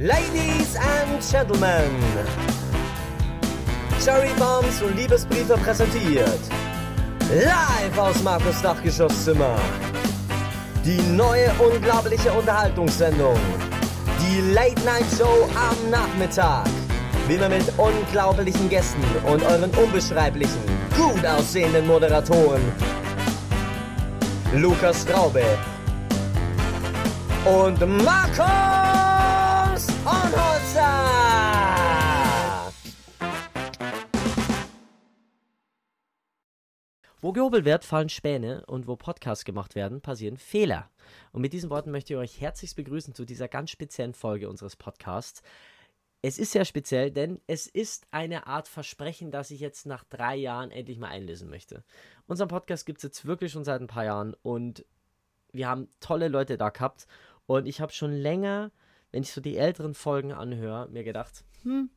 Ladies and Gentlemen, Cherry Bombs und Liebesbriefe präsentiert. Live aus Markus Dachgeschosszimmer. Die neue unglaubliche Unterhaltungssendung. Die Late Night Show am Nachmittag. Wieder mit unglaublichen Gästen und euren unbeschreiblichen, gut aussehenden Moderatoren. Lukas Straube und Markus Wo gehobelt wird, fallen Späne und wo Podcasts gemacht werden, passieren Fehler. Und mit diesen Worten möchte ich euch herzlichst begrüßen zu dieser ganz speziellen Folge unseres Podcasts. Es ist sehr speziell, denn es ist eine Art Versprechen, das ich jetzt nach drei Jahren endlich mal einlösen möchte. Unseren Podcast gibt es jetzt wirklich schon seit ein paar Jahren und wir haben tolle Leute da gehabt. Und ich habe schon länger, wenn ich so die älteren Folgen anhöre, mir gedacht, hm,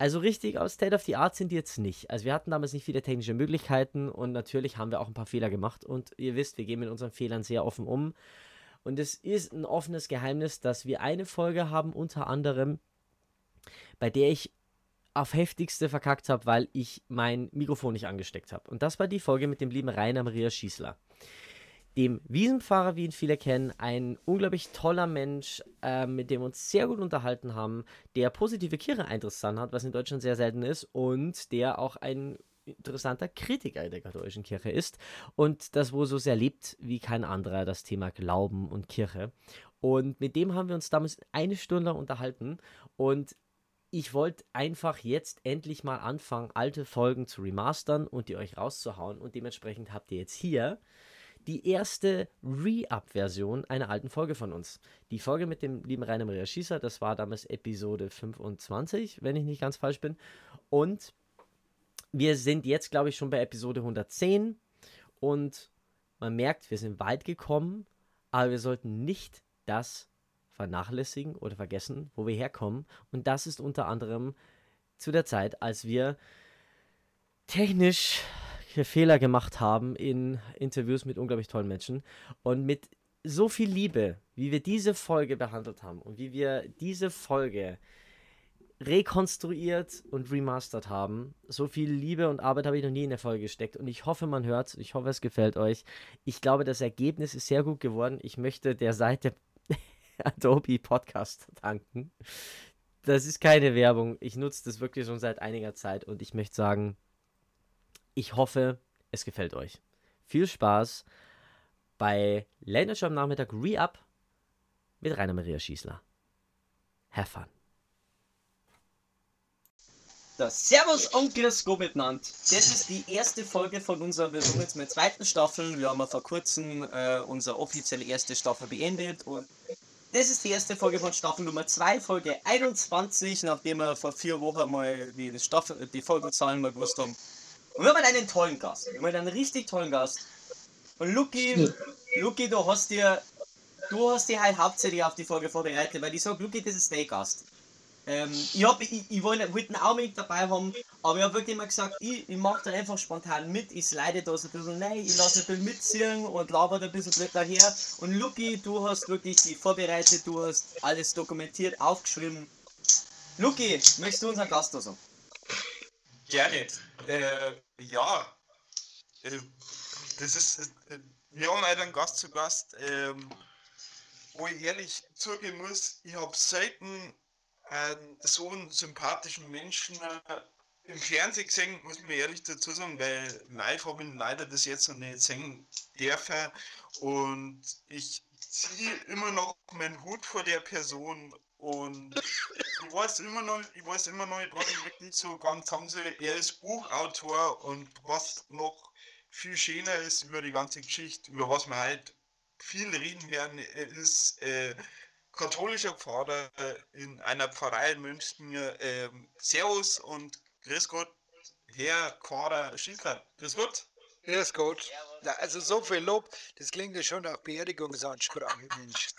also richtig aus State of the Art sind die jetzt nicht. Also wir hatten damals nicht viele technische Möglichkeiten und natürlich haben wir auch ein paar Fehler gemacht. Und ihr wisst, wir gehen mit unseren Fehlern sehr offen um. Und es ist ein offenes Geheimnis, dass wir eine Folge haben, unter anderem, bei der ich auf heftigste verkackt habe, weil ich mein Mikrofon nicht angesteckt habe. Und das war die Folge mit dem lieben Rainer Maria Schießler dem Wiesenfahrer, wie ihn viele kennen, ein unglaublich toller Mensch, äh, mit dem wir uns sehr gut unterhalten haben, der positive Kirche-Eintrittszahlen hat, was in Deutschland sehr selten ist, und der auch ein interessanter Kritiker der katholischen Kirche ist und das wohl so sehr liebt wie kein anderer, das Thema Glauben und Kirche. Und mit dem haben wir uns damals eine Stunde lang unterhalten und ich wollte einfach jetzt endlich mal anfangen, alte Folgen zu remastern und die euch rauszuhauen und dementsprechend habt ihr jetzt hier die erste Re-Up-Version einer alten Folge von uns. Die Folge mit dem lieben Rainer Maria Schießer, das war damals Episode 25, wenn ich nicht ganz falsch bin. Und wir sind jetzt, glaube ich, schon bei Episode 110 und man merkt, wir sind weit gekommen, aber wir sollten nicht das vernachlässigen oder vergessen, wo wir herkommen. Und das ist unter anderem zu der Zeit, als wir technisch Fehler gemacht haben in Interviews mit unglaublich tollen Menschen und mit so viel Liebe, wie wir diese Folge behandelt haben und wie wir diese Folge rekonstruiert und remastert haben. So viel Liebe und Arbeit habe ich noch nie in der Folge gesteckt und ich hoffe, man hört es. Ich hoffe, es gefällt euch. Ich glaube, das Ergebnis ist sehr gut geworden. Ich möchte der Seite Adobe Podcast danken. Das ist keine Werbung. Ich nutze das wirklich schon seit einiger Zeit und ich möchte sagen, ich hoffe, es gefällt euch. Viel Spaß bei Ländisch am Nachmittag Re-Up mit Rainer Maria Schießler. Have fun. Das Servus Grüß Gott miteinander. Das ist die erste Folge von unserer, wir sind jetzt mit der zweiten Staffel. Wir haben vor kurzem äh, unsere offizielle erste Staffel beendet und das ist die erste Folge von Staffel Nummer 2, Folge 21, nachdem wir vor vier Wochen mal die, Staffel, die Folgenzahlen mal gewusst haben. Und wir haben einen tollen Gast. Wir haben einen richtig tollen Gast. Und Luki. Luki, du hast dir, du hast dir halt hauptsächlich auf die Folge vorbereitet, weil ich sag, Luki, das ist dein Gast. Ähm, ich, hab, ich, ich wollte, ihn auch mit dabei haben, aber ich habe wirklich immer gesagt, ich, ich mache da einfach spontan mit, ich slide da so ein bisschen rein, ich lasse ein bisschen mitziehen und laber ein bisschen blöd daher. Und Luki, du hast wirklich die vorbereitet, du hast alles dokumentiert, aufgeschrieben. Luki, möchtest du unseren Gast da sagen? Gerne. Äh, ja, äh, das ist, äh, wir haben leider einen Gast zu Gast, ähm, wo ich ehrlich zugeben muss, ich habe selten einen so einen sympathischen Menschen äh, im Fernsehen gesehen, muss man ehrlich dazu sagen, weil live habe ich leider das jetzt noch nicht sehen dürfen und ich ziehe immer noch meinen Hut vor der Person und ich weiß immer noch, ich weiß immer noch nicht, was ich wirklich so ganz haben soll. Er ist Buchautor und was noch viel schöner ist über die ganze Geschichte, über was wir halt viel reden werden, ist äh, katholischer Pfarrer in einer Pfarrei in München. Äh, Servus und Grüß Gott, Herr Pfarrer Schießler. Grüß Gott. Grüß Gott. Also so viel Lob, das klingt ja schon nach Beerdigungsansprache, Mensch.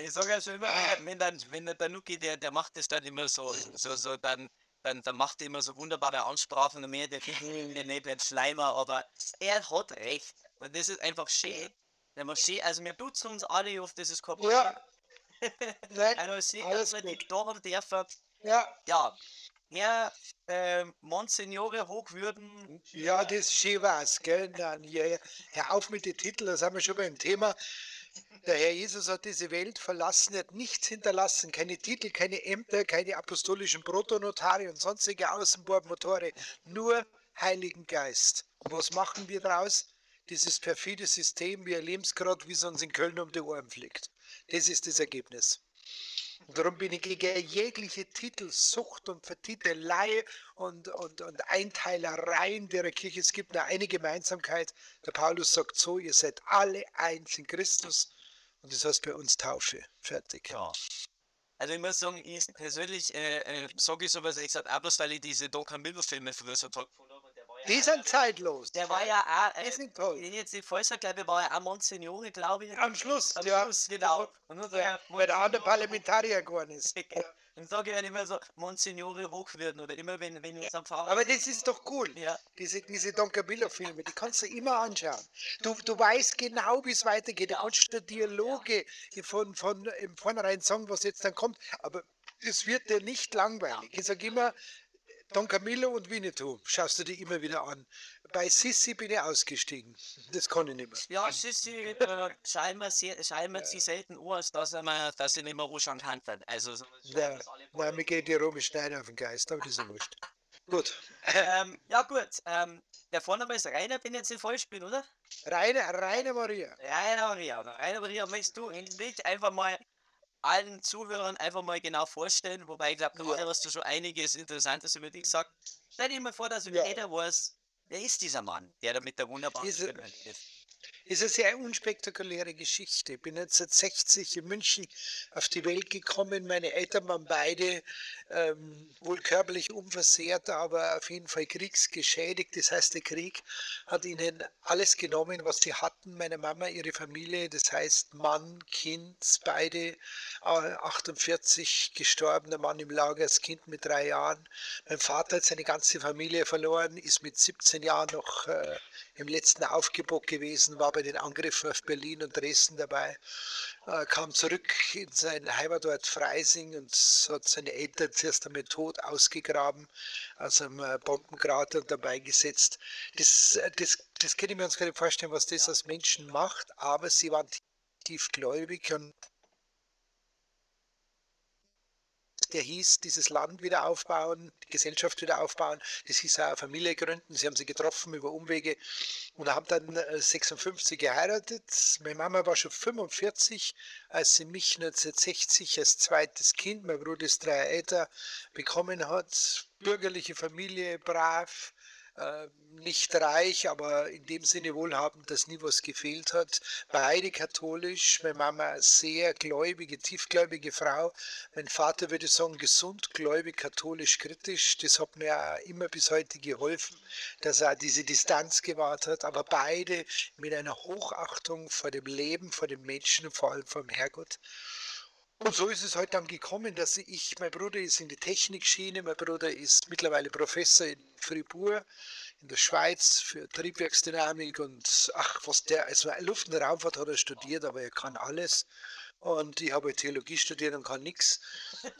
Ich sage ja schon immer, ah. wenn dann, wenn der Nuki, der, der macht das dann immer so, so, so, dann, dann, dann macht er immer so wunderbare Ansprachen und mehr, der der nicht Schleimer, aber er hat recht. Und das ist einfach schön. Der muss schön, also wir duzen uns alle auf, das ist kein Ja. Nein, Also, sie alles erstmal die. Dorf dürfen. Ja, Ja, Herr ähm, Monsignore Hochwürden. ja, das ist schön was, gell? Dann, ja, ja. Hör auf mit den Titeln, da sind wir schon beim Thema. Der Herr Jesus hat diese Welt verlassen, er hat nichts hinterlassen, keine Titel, keine Ämter, keine apostolischen Protonotare und sonstige Außenbordmotore, nur Heiligen Geist. Und was machen wir daraus? Dieses perfide System, wir erleben es gerade, wie es uns in Köln um die Ohren fliegt. Das ist das Ergebnis. Und darum bin ich gegen jegliche Titelsucht und Vertitelei und, und, und Einteilereien der Kirche. Es gibt nur eine Gemeinsamkeit. Der Paulus sagt so, ihr seid alle eins in Christus. Und das heißt bei uns Taufe. Fertig. Ja. Also ich muss sagen, ich persönlich äh, äh, sage ich sowas, ich sage auch bloß, weil ich diese früher so toll gefunden habe. Und ja Die sind zeitlos. Der war ja auch, Die äh, sind toll. wenn ich jetzt nicht falsch sage, glaube ich, war ja auch Monsignore, glaube ich. Am Schluss, Am ja. Schluss, genau. Und nur so, ja, Weil der andere Parlamentarier geworden ist. Dann sage ich dann immer so, Monsignore Hochwürden oder immer, wenn, wenn uns am Fahrrad... Aber das ist doch cool. Ja. Diese, diese Don Camillo-Filme, die kannst du immer anschauen. Du, du weißt genau, wie es weitergeht. Du kannst dir Dialoge von, von im Vornherein sagen, was jetzt dann kommt. Aber es wird dir nicht langweilig. Ich sage immer, Don Camillo und Winnetou schaust du dir immer wieder an. Bei Sissi bin ich ausgestiegen. Das kann ich nicht mehr. Ja, die, äh, scheinbar, sehr, scheinbar sie selten als dass, mal, dass sie nicht mehr anschauen kann. Also, so, Ja, na, mir geht die Romy Schneider auf den Geist, aber das ist ja wurscht. Gut. ähm, ja gut, ähm, der Vorname ist Rainer, ich jetzt falsch bin, oder? Rainer, Rainer Maria. Rainer Maria. Oder Rainer Maria, möchtest du endlich einfach mal allen Zuhörern einfach mal genau vorstellen, wobei ich glaube, du hast du schon einiges Interessantes über dich gesagt. Stell dir mal vor, dass Ja. jeder weiß, wer ist dieser Mann, der da mit der wunderbaren Diese- Stimme ist. Ist eine sehr unspektakuläre Geschichte. Ich bin 1960 in München auf die Welt gekommen. Meine Eltern waren beide ähm, wohl körperlich unversehrt, aber auf jeden Fall kriegsgeschädigt. Das heißt, der Krieg hat ihnen alles genommen, was sie hatten. Meine Mama, ihre Familie, das heißt Mann, Kind, beide äh, 48 gestorben, der Mann im Lager, das Kind mit drei Jahren. Mein Vater hat seine ganze Familie verloren, ist mit 17 Jahren noch äh, im letzten Aufgebot gewesen, war bei den Angriffen auf Berlin und Dresden dabei, äh, kam zurück in sein Heimatort Freising und hat seine Eltern zuerst einmal tot ausgegraben, aus einem äh, Bombenkrater und dabei gesetzt. Das, äh, das, das können wir uns gar nicht vorstellen, was das aus Menschen macht, aber sie waren tiefgläubig und der hieß, dieses Land wieder aufbauen, die Gesellschaft wieder aufbauen. Das hieß auch Familie gründen. Sie haben sie getroffen über Umwege und haben dann äh, 56 geheiratet. Meine Mama war schon 45, als sie mich 1960 als zweites Kind, mein Bruder ist drei älter, bekommen hat. Bürgerliche Familie, brav, äh, nicht reich, aber in dem Sinne wohlhabend, dass nie was gefehlt hat. Beide katholisch, meine Mama sehr gläubige, tiefgläubige Frau. Mein Vater würde sagen, gesund, gläubig, katholisch, kritisch. Das hat mir auch immer bis heute geholfen, dass er diese Distanz gewahrt hat. Aber beide mit einer Hochachtung vor dem Leben, vor dem Menschen vor allem vor dem Herrgott. Und so ist es halt dann gekommen, dass ich, mein Bruder ist in die Technikschiene, mein Bruder ist mittlerweile Professor in Fribourg in der Schweiz für Triebwerksdynamik und ach, was der, also Luft- und Raumfahrt hat er studiert, aber er kann alles. Und ich habe Theologie studiert und kann nichts.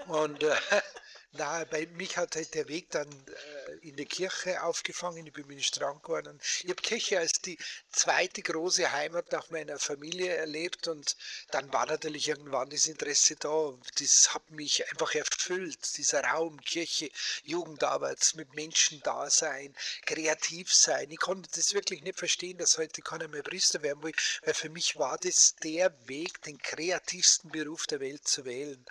Und äh, na, bei mich hat halt der Weg dann äh, in die Kirche aufgefangen. Ich bin Ministrant geworden. Ich habe Kirche als die zweite große Heimat nach meiner Familie erlebt und dann war natürlich irgendwann das Interesse da. Das hat mich einfach erfüllt, dieser Raum, Kirche, Jugendarbeit, mit Menschen da sein, kreativ sein. Ich konnte das wirklich nicht verstehen, dass heute keiner mehr Priester werden will, weil für mich war das der Weg, den kreativsten Beruf der Welt zu wählen.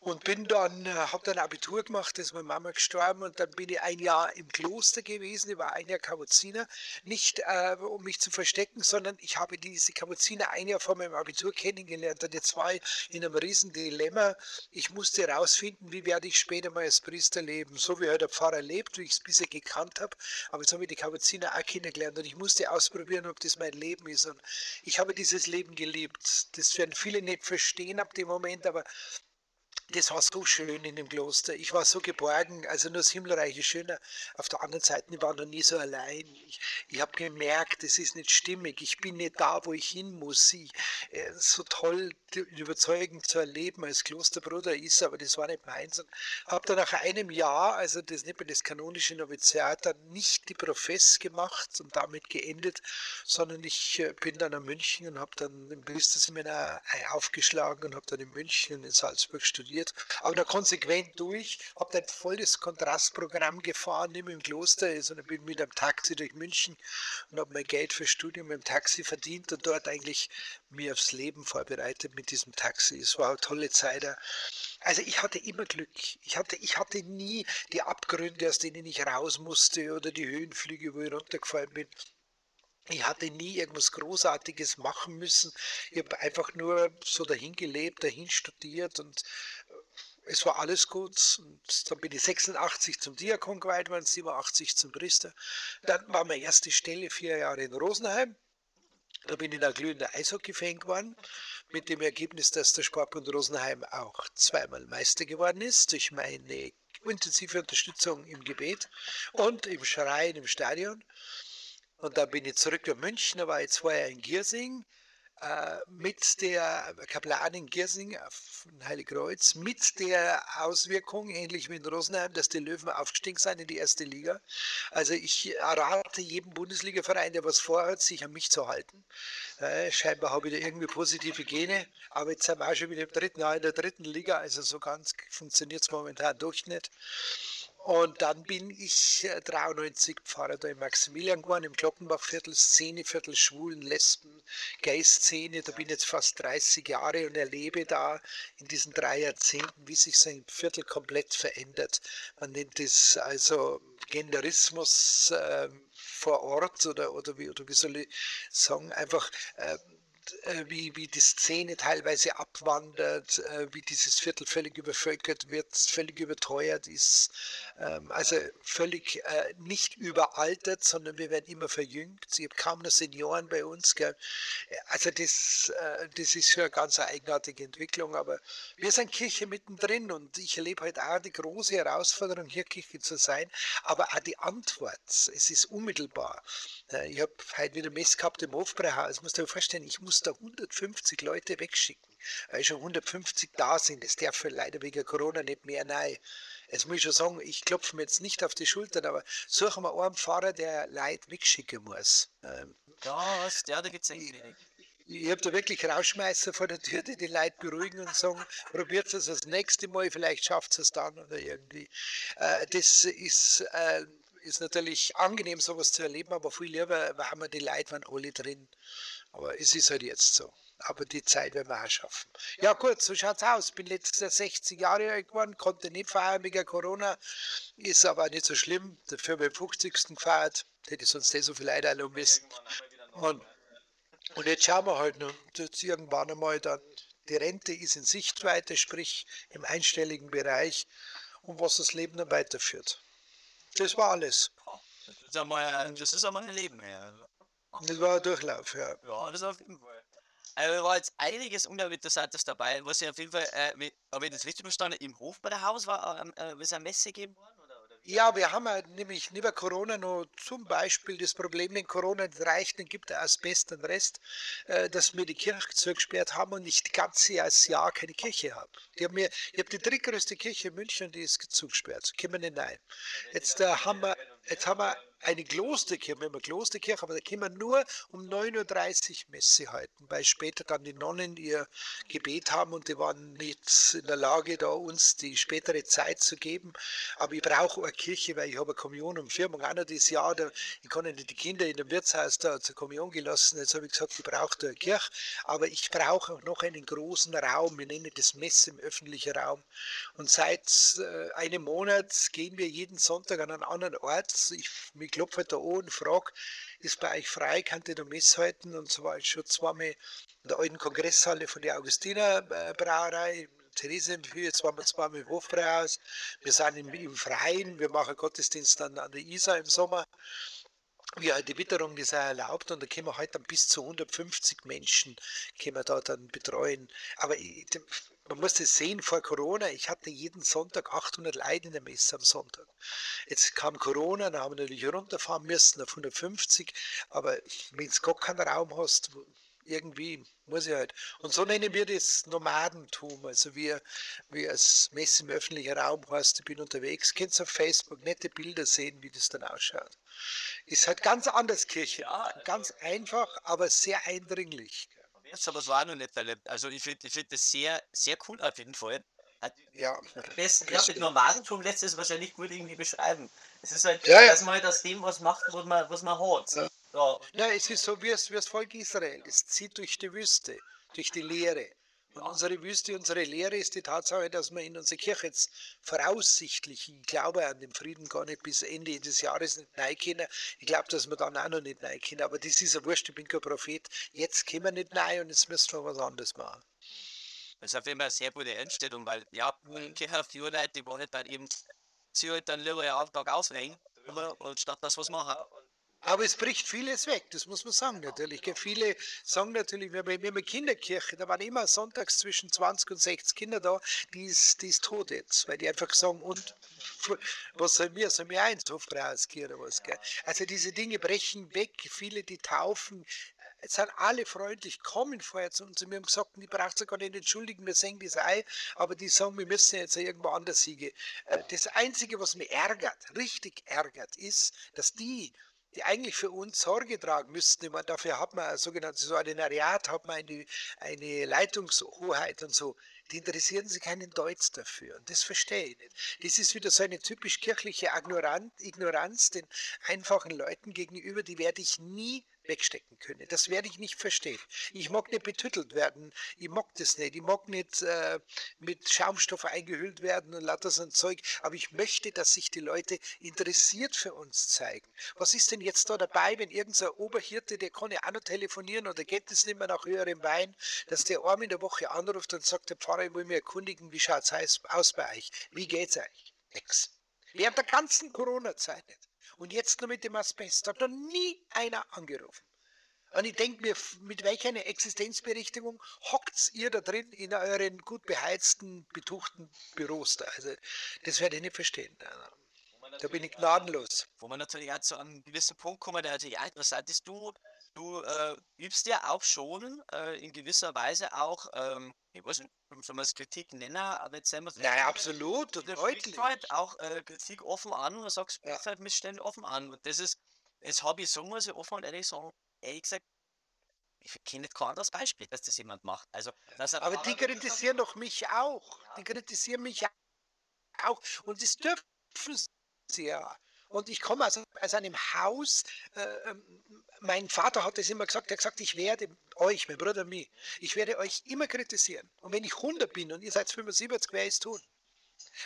Und bin dann, äh, habe dann Abitur gemacht, ist meine Mama gestorben und dann bin ich ein Jahr im Kloster gewesen, ich war ein Jahr Kapuziner, nicht äh, um mich zu verstecken, sondern ich habe diese Kapuziner ein Jahr vor meinem Abitur kennengelernt. Und jetzt war ich in einem riesen Dilemma. Ich musste herausfinden, wie werde ich später mal als Priester leben, so wie halt der Pfarrer lebt, wie ich es bisher gekannt habe, aber jetzt habe ich die Kapuziner auch kennengelernt und ich musste ausprobieren, ob das mein Leben ist. Und ich habe dieses Leben geliebt. Das werden viele nicht verstehen ab dem Moment, aber das war so schön in dem Kloster. Ich war so geborgen, also nur das Himmelreich ist schöner. Auf der anderen Seite, ich war noch nie so allein. Ich, ich habe gemerkt, es ist nicht stimmig. Ich bin nicht da, wo ich hin muss. Ich, äh, so toll, überzeugend zu erleben als Klosterbruder ist, aber das war nicht meins. Und habe dann nach einem Jahr, also das nicht mehr das kanonische Noviziat, dann nicht die Profess gemacht und damit geendet, sondern ich äh, bin dann nach München und habe dann im Priesterseminar aufgeschlagen und habe dann in München in Salzburg studiert. Aber da konsequent durch, habe dann volles Kontrastprogramm gefahren, nicht mehr im Kloster, sondern bin mit einem Taxi durch München und habe mein Geld für Studium im Taxi verdient und dort eigentlich mir aufs Leben vorbereitet mit diesem Taxi. Es war eine tolle Zeit. Also ich hatte immer Glück. Ich hatte, ich hatte nie die Abgründe, aus denen ich raus musste oder die Höhenflüge, wo ich runtergefallen bin. Ich hatte nie irgendwas Großartiges machen müssen. Ich habe einfach nur so dahin gelebt, dahin studiert und es war alles gut. Und dann bin ich 86 zum Diakon geweiht worden, 87 zum Priester. Dann war meine erste Stelle vier Jahre in Rosenheim. Da bin ich ein glühender Eishockey-Fan geworden, mit dem Ergebnis, dass der Sportbund Rosenheim auch zweimal Meister geworden ist, durch meine intensive Unterstützung im Gebet und im Schreien im Stadion. Und dann bin ich zurück nach München, da war ich zwei Jahre in Giersing mit der Kaplanin Giersing von Heiligkreuz, mit der Auswirkung, ähnlich wie in Rosenheim, dass die Löwen aufgestiegen sind in die erste Liga. Also ich rate jedem Bundesligaverein, der was vorhat, sich an mich zu halten. Äh, scheinbar habe ich da irgendwie positive Gene, aber jetzt sind wir auch schon wieder im dritten Jahr in der dritten Liga, also so ganz funktioniert es momentan doch nicht. Und dann bin ich 93 äh, Pfarrer da in Maximilian geworden, im Glockenbachviertel, Szeneviertel, Schwulen, Lesben, Gay-Szene. Da bin ich jetzt fast 30 Jahre und erlebe da in diesen drei Jahrzehnten, wie sich sein Viertel komplett verändert. Man nennt es also Genderismus äh, vor Ort oder, oder, wie, oder wie soll ich sagen, einfach. Äh, wie, wie die Szene teilweise abwandert, äh, wie dieses Viertel völlig übervölkert wird, völlig überteuert ist, ähm, also völlig äh, nicht überaltert, sondern wir werden immer verjüngt. Ich habe kaum noch Senioren bei uns. Also das, das ist eine ganz eigenartige Entwicklung, aber wir sind Kirche mittendrin und ich erlebe halt auch die große Herausforderung, hier Kirche zu sein, aber auch die Antwort. Es ist unmittelbar. Ich habe heute wieder Mess gehabt im Hofbräuhaus. Musst du dir vorstellen, ich muss da 150 Leute wegschicken, weil schon 150 da sind. Das darf leider wegen Corona nicht mehr rein. Jetzt muss ich schon sagen, ich klopfe mir jetzt nicht auf die Schultern, aber suchen wir einen Fahrer, der Leute wegschicken muss. Ähm, das, ja, da gibt es eigentlich ich habe da wirklich Rausschmeißer vor der Tür, die die Leute beruhigen und sagen, probiert es das nächste Mal, vielleicht schafft es dann oder irgendwie. Äh, das ist, äh, ist natürlich angenehm, sowas zu erleben, aber viel lieber waren wir die Leute waren alle drin. Aber es ist halt jetzt so. Aber die Zeit werden wir auch schaffen. Ja gut, so schaut's aus. Bin letztes Jahr 60 Jahre alt geworden, konnte nicht feiern wegen Corona. Ist aber nicht so schlimm. Dafür beim 50. gefeiert. Hätte sonst nicht so viel Leute müssen. Und, und jetzt schauen wir halt noch. Jetzt irgendwann einmal dann. Die Rente ist in Sichtweite, sprich im einstelligen Bereich. Und was das Leben dann weiterführt. Das war alles. Das ist einmal, das ist einmal ein Leben, ja. Das war ein Durchlauf, ja. Ja, das auf jeden Fall. Also war jetzt einiges Uninteressantes dabei, was ja auf jeden Fall, äh, habe ich das richtig verstanden, im Hof bei der Haus war, ähm, äh, ist eine Messe gegeben worden? Ja, wir haben ja nämlich neben Corona noch zum Beispiel das Problem, wenn Corona nicht reicht, dann gibt er Asbest den Rest, äh, dass wir die Kirche zugesperrt haben und ich das ganze Jahr keine Kirche habe. Die haben mir, ich habe die drittgrößte Kirche in München, die ist zugesperrt. Können wir nicht rein. Jetzt äh, haben wir, jetzt haben wir eine Klosterkirche, wir haben eine Klosterkirche, aber da können wir nur um 9.30 Uhr Messe halten, weil später dann die Nonnen ihr Gebet haben und die waren nicht in der Lage, da uns die spätere Zeit zu geben. Aber ich brauche eine Kirche, weil ich habe eine Kommunion und Firmung auch noch dieses Jahr. Da, ich kann nicht die Kinder in dem Wirtshaus da zur Kommunion gelassen. Jetzt habe ich gesagt, ich brauche eine Kirche, aber ich brauche auch noch einen großen Raum. Wir nennen das Messe im öffentlichen Raum. Und seit äh, einem Monat gehen wir jeden Sonntag an einen anderen Ort. Ich, ich klopfe da an und frage, ist bei euch frei, kann ihr da misshalten? Und so war ich schon zweimal in der alten Kongresshalle von der Augustiner äh, Brauerei, Therese jetzt waren wir zweimal im Hofbräuhaus, wir sind im, im Freien, wir machen Gottesdienst dann an der Isar im Sommer. Ja, die Witterung ist auch erlaubt und da können wir heute dann bis zu 150 Menschen können wir da dann betreuen. Aber man muss das sehen, vor Corona, ich hatte jeden Sonntag 800 Leute in der Messe am Sonntag. Jetzt kam Corona, dann haben wir natürlich runterfahren müssen auf 150, aber wenn du gar keinen Raum hast, irgendwie muss ich halt. Und so nennen wir das Nomadentum. Also wie, wie als Messe im öffentlichen Raum heißt, ich bin unterwegs, könnt ihr auf Facebook nette Bilder sehen, wie das dann ausschaut. Ist halt ganz anders Kirche. Ganz einfach, aber sehr eindringlich. Jetzt aber so auch noch nicht erlebt. Also ich finde ich find das sehr, sehr cool auf jeden Fall. Ja. Am besten, ja, mit Nomadentum lässt sich wahrscheinlich gut irgendwie beschreiben. Es ist halt, Ja, ja. dass man halt aus dem was macht, was man, was man hat. Ja. Ja. Ja, es ist so wie das, wie das Volk Israel. Es zieht durch die Wüste, durch die Leere. Und unsere Wüste, unsere Lehre ist die Tatsache, dass wir in unserer Kirche jetzt voraussichtlich, ich glaube an den Frieden gar nicht bis Ende des Jahres nicht können. Ich glaube, dass wir dann auch noch nicht können. Aber das ist ja wurscht, ich bin kein Prophet. Jetzt können wir nicht rein und jetzt müssen wir was anderes machen. Das ist auf jeden Fall eine sehr gute Einstellung, weil ja, die Kirche auf die Leute, die wollen dann eben, sie halt dann lieber einen Tag auswählen, und statt das was machen. Aber es bricht vieles weg, das muss man sagen natürlich. Viele sagen natürlich, wir haben immer Kinderkirche, da waren immer sonntags zwischen 20 und 60 Kinder da, die ist, die ist tot jetzt, weil die einfach sagen, und was soll mir, soll mir eins Hofbrauerskirche oder was, gell? Also diese Dinge brechen weg, viele, die taufen, es sind alle freundlich, kommen vorher zu uns und wir haben gesagt, die braucht sich gar nicht entschuldigen, wir sehen das ein, aber die sagen, wir müssen jetzt irgendwo anders hingehen. Äh, Das Einzige, was mich ärgert, richtig ärgert, ist, dass die, die eigentlich für uns Sorge tragen müssten. Meine, dafür hat man ein sogenanntes Ordinariat, hat man eine, eine Leitungshoheit und so. Die interessieren sich keinen Deutsch dafür. Und das verstehe ich nicht. Das ist wieder so eine typisch kirchliche Ignoran- Ignoranz den einfachen Leuten gegenüber, die werde ich nie wegstecken können. Das werde ich nicht verstehen. Ich mag nicht betüttelt werden. Ich mag das nicht. Ich mag nicht äh, mit Schaumstoff eingehüllt werden und lauter so ein Zeug. Aber ich möchte, dass sich die Leute interessiert für uns zeigen. Was ist denn jetzt da dabei, wenn irgendein Oberhirte, der kann ja auch noch telefonieren oder geht es nicht mehr nach höherem Wein, dass der einmal in der Woche anruft und sagt, der Pfarrer, ich will mich erkundigen, wie schaut es aus bei euch? Wie geht's euch? Nix. Während der ganzen Corona-Zeit nicht. Und jetzt nur mit dem Asbest. Hat noch nie einer angerufen. Und ich denke mir, mit welcher eine Existenzberechtigung hockt ihr da drin in euren gut beheizten, betuchten Büros da? Also, das werde ich nicht verstehen. Da bin ich gnadenlos. Wo man natürlich auch zu einem gewissen Punkt kommt, der natürlich auch interessant ist, du, du äh, übst ja auch schon äh, in gewisser Weise auch, ähm, ich weiß nicht, soll man es Kritik nennen, aber jetzt sagen wir Nein, absolut und du deutlich. halt auch äh, Kritik offen an und sagst, sprichst halt Missstände offen an. Und das ist, das habe ich so, muss ich offen und ehrlich sagen, ehrlich gesagt, ich kenne nicht kein anderes Beispiel, dass das jemand macht. Also, er Aber die kritisieren doch mich auch. Die kritisieren mich auch. Und das dürfen sie ja. Und ich komme aus, aus einem Haus, äh, ähm, mein Vater hat das immer gesagt, er hat gesagt, ich werde euch, mein Bruder mich, ich werde euch immer kritisieren. Und wenn ich 100 bin und ihr seid 75, werde ich es tun.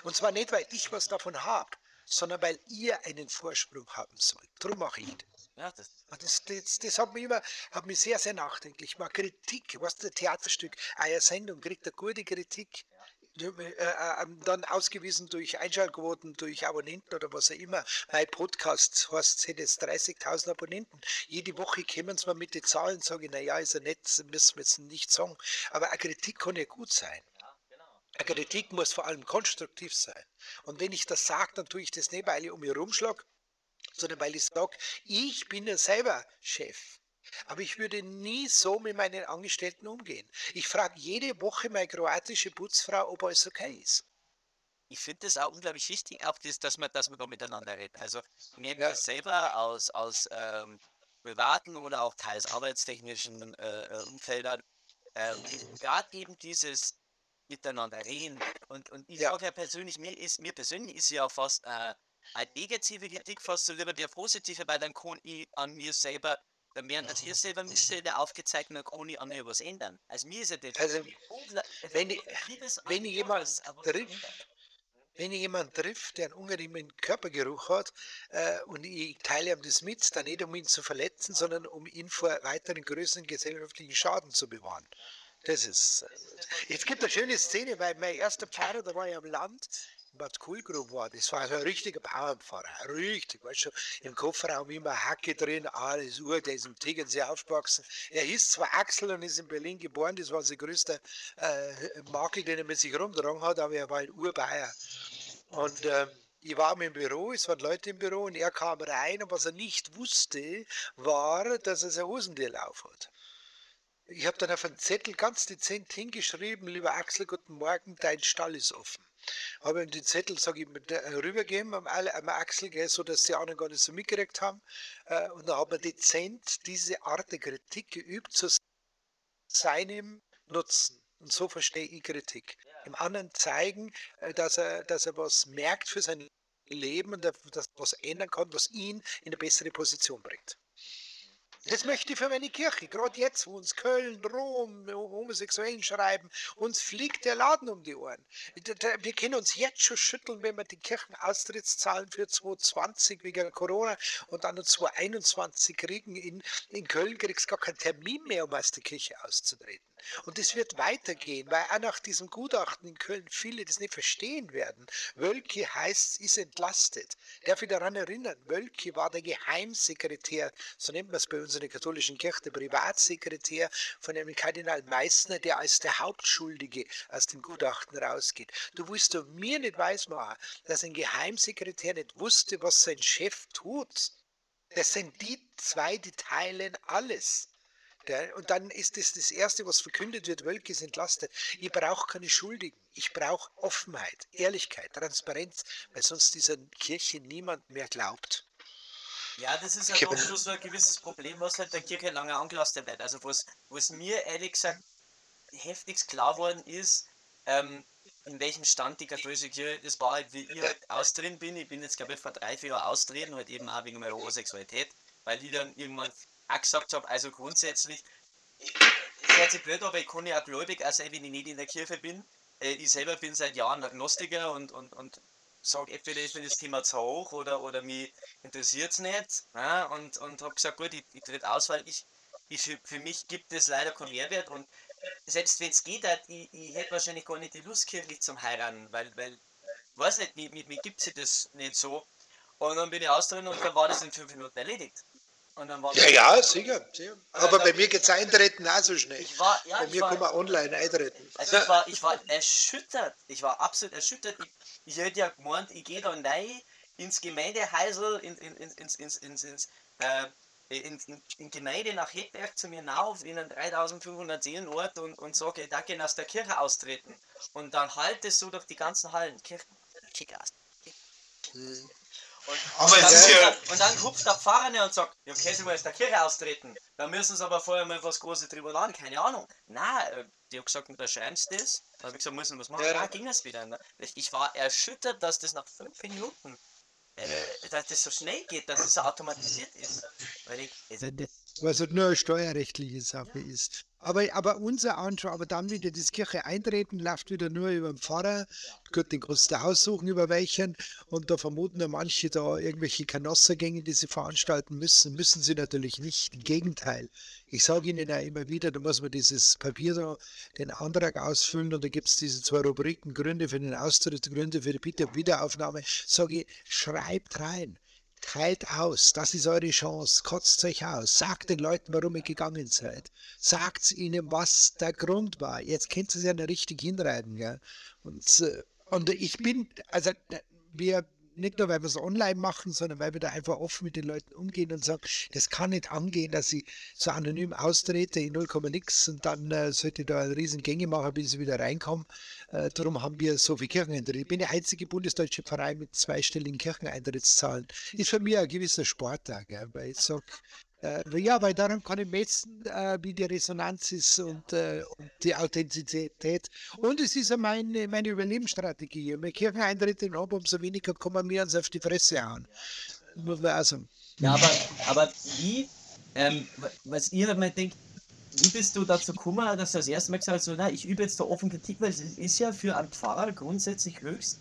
Und zwar nicht, weil ich was davon habe, sondern weil ihr einen Vorsprung haben sollt. Darum mache ich das. Ja, das, Das, das, das hat mich immer hat mich sehr, sehr nachdenklich gemacht. Kritik, was ein Theaterstück, eine Sendung kriegt eine gute Kritik. Äh, äh, dann ausgewiesen durch Einschaltquoten, durch Abonnenten oder was auch immer. Mein Podcast heißt, jetzt 30.000 Abonnenten. Jede Woche kommen sie mal mit den Zahlen und sagen, naja, ist ja nett, müssen wir jetzt nicht sagen. Aber eine Kritik kann ja gut sein. Eine Kritik muss vor allem konstruktiv sein. Und wenn ich das sage, dann tue ich das nicht, weil ich um mich rumschlage, sondern weil ich sage, ich bin ja selber Chef. Aber ich würde nie so mit meinen Angestellten umgehen. Ich frage jede Woche meine kroatische Putzfrau, ob alles okay ist. ich finde es auch unglaublich wichtig, auch das, dass man, dass man da miteinander redet. Also mir Ja. ja. selber aus, aus ähm, privaten oder auch teils arbeitstechnischen äh, äh, Umfeldern, ähm, gerade eben dieses Miteinander reden. Und, und ich Ja. sage ja persönlich, mir ist mir persönlich ist ja fast äh, eine negative Kritik fast so lieber der positive, weil dann kann ich an mir selber, dann werden als ihr selber Missstände aufgezeigt und dann kann ich an mir was ändern. Also mir ist ja das Also, wenn ich- wenn ich jemand trifft. Wenn ich jemanden trifft, der einen ungerechten Körpergeruch hat äh, und ich teile ihm das mit, dann nicht um ihn zu verletzen, sondern um ihn vor weiteren größeren gesellschaftlichen Schaden zu bewahren. Das ist. Äh, es gibt eine schöne Szene, weil mein erster Pfarrer, da war ich am Land, Bad Kohlgrub war. Das war so ein richtiger Bauernpfarrer. Richtig, weißt du, im Kofferraum immer Hacke drin, alles Uhr, der ist im Tegernsee aufgewachsen. Er hieß zwar Axel und ist in Berlin geboren, das war sein größter äh, Makel, den er mit sich rumgetragen hat, aber er war ein Urbayer. Und äh, ich war im Büro, es waren Leute im Büro und er kam rein und was er nicht wusste, war, dass er sein Hosendiel auf hat. Ich habe dann auf einen Zettel ganz dezent hingeschrieben, lieber Axel, guten Morgen, dein Stall ist offen. Habe ihm den Zettel, sage ich, mit, äh, rübergegeben am, am Axel, gell, so dass die anderen gar nicht so mitgekriegt haben. Äh, und dann hat man dezent diese Art der Kritik geübt zu seinem Nutzen. Und so verstehe ich Kritik. Dem anderen zeigen, äh, dass er, dass er was merkt für sein Leben und dass er was ändern kann, was ihn in eine bessere Position bringt. Das möchte ich für meine Kirche. Gerade jetzt, wo uns Köln, Rom, Homosexuellen schreiben, uns fliegt der Laden um die Ohren. Wir können uns jetzt schon schütteln, wenn wir die Kirchenaustrittszahlen für 2020 wegen Corona und dann 2021 kriegen. In, in Köln kriegst du gar keinen Termin mehr, um aus der Kirche auszutreten. Und es wird weitergehen, weil auch nach diesem Gutachten in Köln viele das nicht verstehen werden. Wölki heißt, ist entlastet. Darf ich daran erinnern, Wölki war der Geheimsekretär, so nennt man es bei uns in der katholischen Kirche, der Privatsekretär von einem Kardinal Meissner, der als der Hauptschuldige aus dem Gutachten rausgeht. Du willst doch mir nicht weismachen, dass ein Geheimsekretär nicht wusste, was sein Chef tut. Das sind die zwei, die teilen alles. Und dann ist das, das Erste, was verkündet wird, Wölke ist entlastet. Ich brauche keine Schuldigen. Ich brauche Offenheit, Ehrlichkeit, Transparenz, weil sonst dieser Kirche niemand mehr glaubt. Ja, das ist halt auch schon so ein gewisses Problem, was halt der Kirche lange angelastet wird. Also was, was mir ehrlich gesagt heftigst klar worden ist, ähm, in welchem Stand die katholische Kirche, das war halt, wie ich halt austreten bin. Ich bin jetzt, glaube ich, vor drei, vier Jahren austreten, halt eben auch wegen meiner Homosexualität, weil ich dann irgendwann auch gesagt habe, also grundsätzlich, es hört sich blöd, aber ich kann ja auch gläubig sein, wenn ich nicht in der Kirche bin. Äh, ich selber bin seit Jahren Agnostiker und, und, und sage, entweder ist mir das Thema zu hoch oder, oder mich interessiert es nicht. Ja, und und habe gesagt, gut, ich, ich trete aus, weil ich, ich für, mich gibt es leider keinen Mehrwert. Und selbst wenn es geht, ich, ich hätte wahrscheinlich gar nicht die Lust kirchlich zum Heiraten, weil, weil weiß nicht, mir, mir gibt es das nicht so. Und dann bin ich aus drin und dann war das in fünf Minuten erledigt ja, ja, sicher. sicher. Aber bei mir geht es eintreten auch so schnell. Ich war, ja, bei mir war, kann man online eintreten. Also ich war, ich war erschüttert. Ich war absolut erschüttert. Ich, ich hätte ja gemeint, ich gehe da rein ins Gemeindeheisel, in, in, in, ins, ins, ins, ins, äh, in, in, in Gemeinde nach Hedberg zu mir rauf, in einen 3500 Seelenort und, und sage, da gehen aus der Kirche austreten. Und dann halt es so durch die ganzen Hallen. Kirche, Kirche aus. Hm. Und, aber dann, ja und dann hupft der Pfarrer und sagt, ja, okay, sie wollen aus der Kirche austreten. Da müssen sie aber vorher mal was großes drüber laden, keine Ahnung. Nein, äh, die hat gesagt, unterschreiben sie das. Da habe ich gesagt, müssen wir was machen. Ja, ging es wieder. Ne? Ich war erschüttert, dass das nach fünf Minuten, äh, dass das so schnell geht, dass das automatisiert ist. Weil ich, was halt nur eine steuerrechtliche Sache ja. ist. Aber, aber unser Anschau, aber dann wieder das Kirche eintreten, läuft wieder nur über den Pfarrer, Gut, den kannst du aussuchen, über welchen. Und da vermuten ja manche da irgendwelche Kanossergänge, die sie veranstalten müssen. Müssen sie natürlich nicht. Im Gegenteil. Ich sage Ihnen ja immer wieder, da muss man dieses Papier da, den Antrag ausfüllen und da gibt es diese zwei Rubriken, Gründe für den Austritt, Gründe für die Bitte Wiederaufnahme. Sage ich, schreibt rein. Teilt aus, das ist eure Chance, kotzt euch aus, sagt den Leuten, warum ihr gegangen seid, sagt ihnen, was der Grund war. Jetzt könnt ihr es ja nicht richtig hinreiten. Gell? Und, äh, und ich bin, also wir nicht nur, weil wir es online machen, sondern weil wir da einfach offen mit den Leuten umgehen und sagen, das kann nicht angehen, dass ich so anonym austrete in 0, nix und dann äh, sollte da eine riesen Gänge machen, bis ich wieder reinkomme. Äh, darum haben wir so viel Kircheneintritt. Ich bin der einzige bundesdeutsche Verein mit zweistelligen Kircheneintrittszahlen. Ist für mich ein gewisser Sporttag, weil ich sage, äh, ja, weil daran kann ich messen, äh, wie die Resonanz ist und, äh, und, die Authentizität. Und es ist ja meine, meine Überlebensstrategie. Je mehr Kircheneintritte habe, umso weniger kommen mir uns auf die Fresse an. Man sagen. Ja, aber, aber wie, ähm, was ihr mal denkt, wie bist du dazu gekommen, dass du das erste Mal gesagt hast, so, na, ich übe jetzt da offen Kritik, weil es ist ja für einen Pfarrer grundsätzlich höchst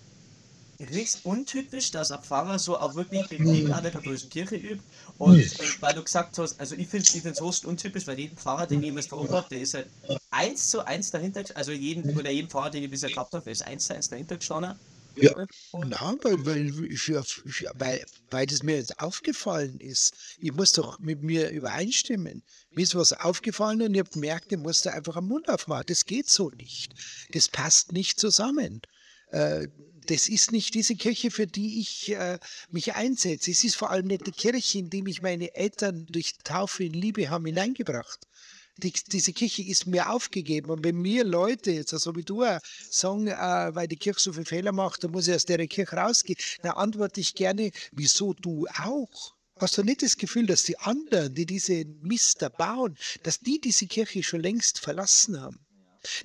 höchst untypisch, dass ein Pfarrer so auch wirklich Leben an der katholischen Kirche übt. Und äh, weil du gesagt hast, also ich finde es höchst untypisch, weil jeden Pfarrer, den ich jemals beobachte, ist halt eins zu eins dahinter, also jeden, oder jeden Pfarrer, den ich bisher gehabt habe, ist eins zu eins dahinter gestanden. Ja, na, weil, weil, ich, ich, weil, weil das mir jetzt aufgefallen ist. Ich muss doch mit mir übereinstimmen. Mir ist was aufgefallen und ich habe gemerkt, ich muss da einfach am Mund aufmachen. Das geht so nicht. Das passt nicht zusammen. Äh, das ist nicht diese Kirche, für die ich äh, mich einsetze. Es ist vor allem nicht die Kirche, in die mich meine Eltern durch Taufe in Liebe haben hineingebracht die, diese Kirche ist mir aufgegeben. Und wenn mir Leute, jetzt so wie du, sagen, äh, weil die Kirche so viele Fehler macht, dann muss ich aus der Kirche rausgehen, dann antworte ich gerne, wieso du auch? Hast du nicht das Gefühl, dass die anderen, die diese Mister bauen, dass die diese Kirche schon längst verlassen haben?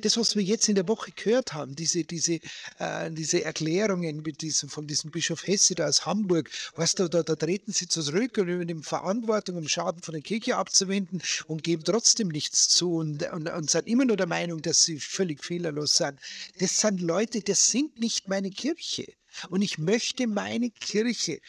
Das, was wir jetzt in der Woche gehört haben, diese, diese, äh, diese Erklärungen mit diesem, von diesem Bischof Hesse da aus Hamburg, weißt du, da, da treten sie zurück und übernehmen Verantwortung, um Schaden von der Kirche abzuwenden und geben trotzdem nichts zu und, und, und sind immer nur der Meinung, dass sie völlig fehlerlos sind. Das sind Leute, das sind nicht meine Kirche. Und ich möchte meine Kirche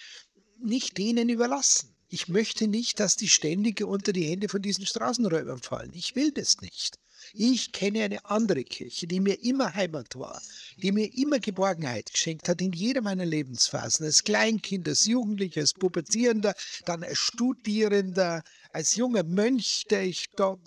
nicht denen überlassen. Ich möchte nicht, dass die ständig unter die Hände von diesen Straßenräubern fallen. Ich will das nicht. Ich kenne eine andere Kirche, die mir immer Heimat war, die mir immer Geborgenheit geschenkt hat in jeder meiner Lebensphasen. Als Kleinkind, als Jugendlicher, als Pubertierender, dann als Studierender, als junger Mönch, der ich da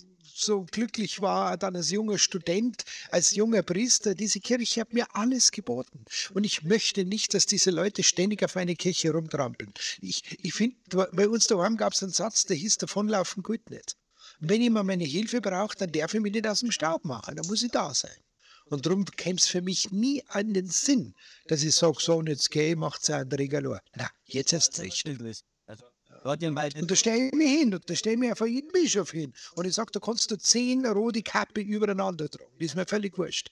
so glücklich war, dann als junger Student, als junger Priester. Diese Kirche hat mir alles geboten. Und ich möchte nicht, dass diese Leute ständig auf eine Kirche rumtrampeln. Ich, ich finde, bei uns daheim gab es einen Satz, der hieß, davonlaufen gut nicht. Wenn ich mal meine Hilfe brauche, dann darf ich mich nicht aus dem Staub machen, dann muss ich da sein. Und darum käme es für mich nie an den Sinn, dass ich sage, so, und jetzt gehe ich, macht es ein Regalor. Na, jetzt erst recht. Also, und da stelle ich mich hin, und da stelle ich mich vor jeden Bischof hin. Und ich sage, da kannst du zehn rote Kappe übereinander tragen. Das ist mir völlig wurscht.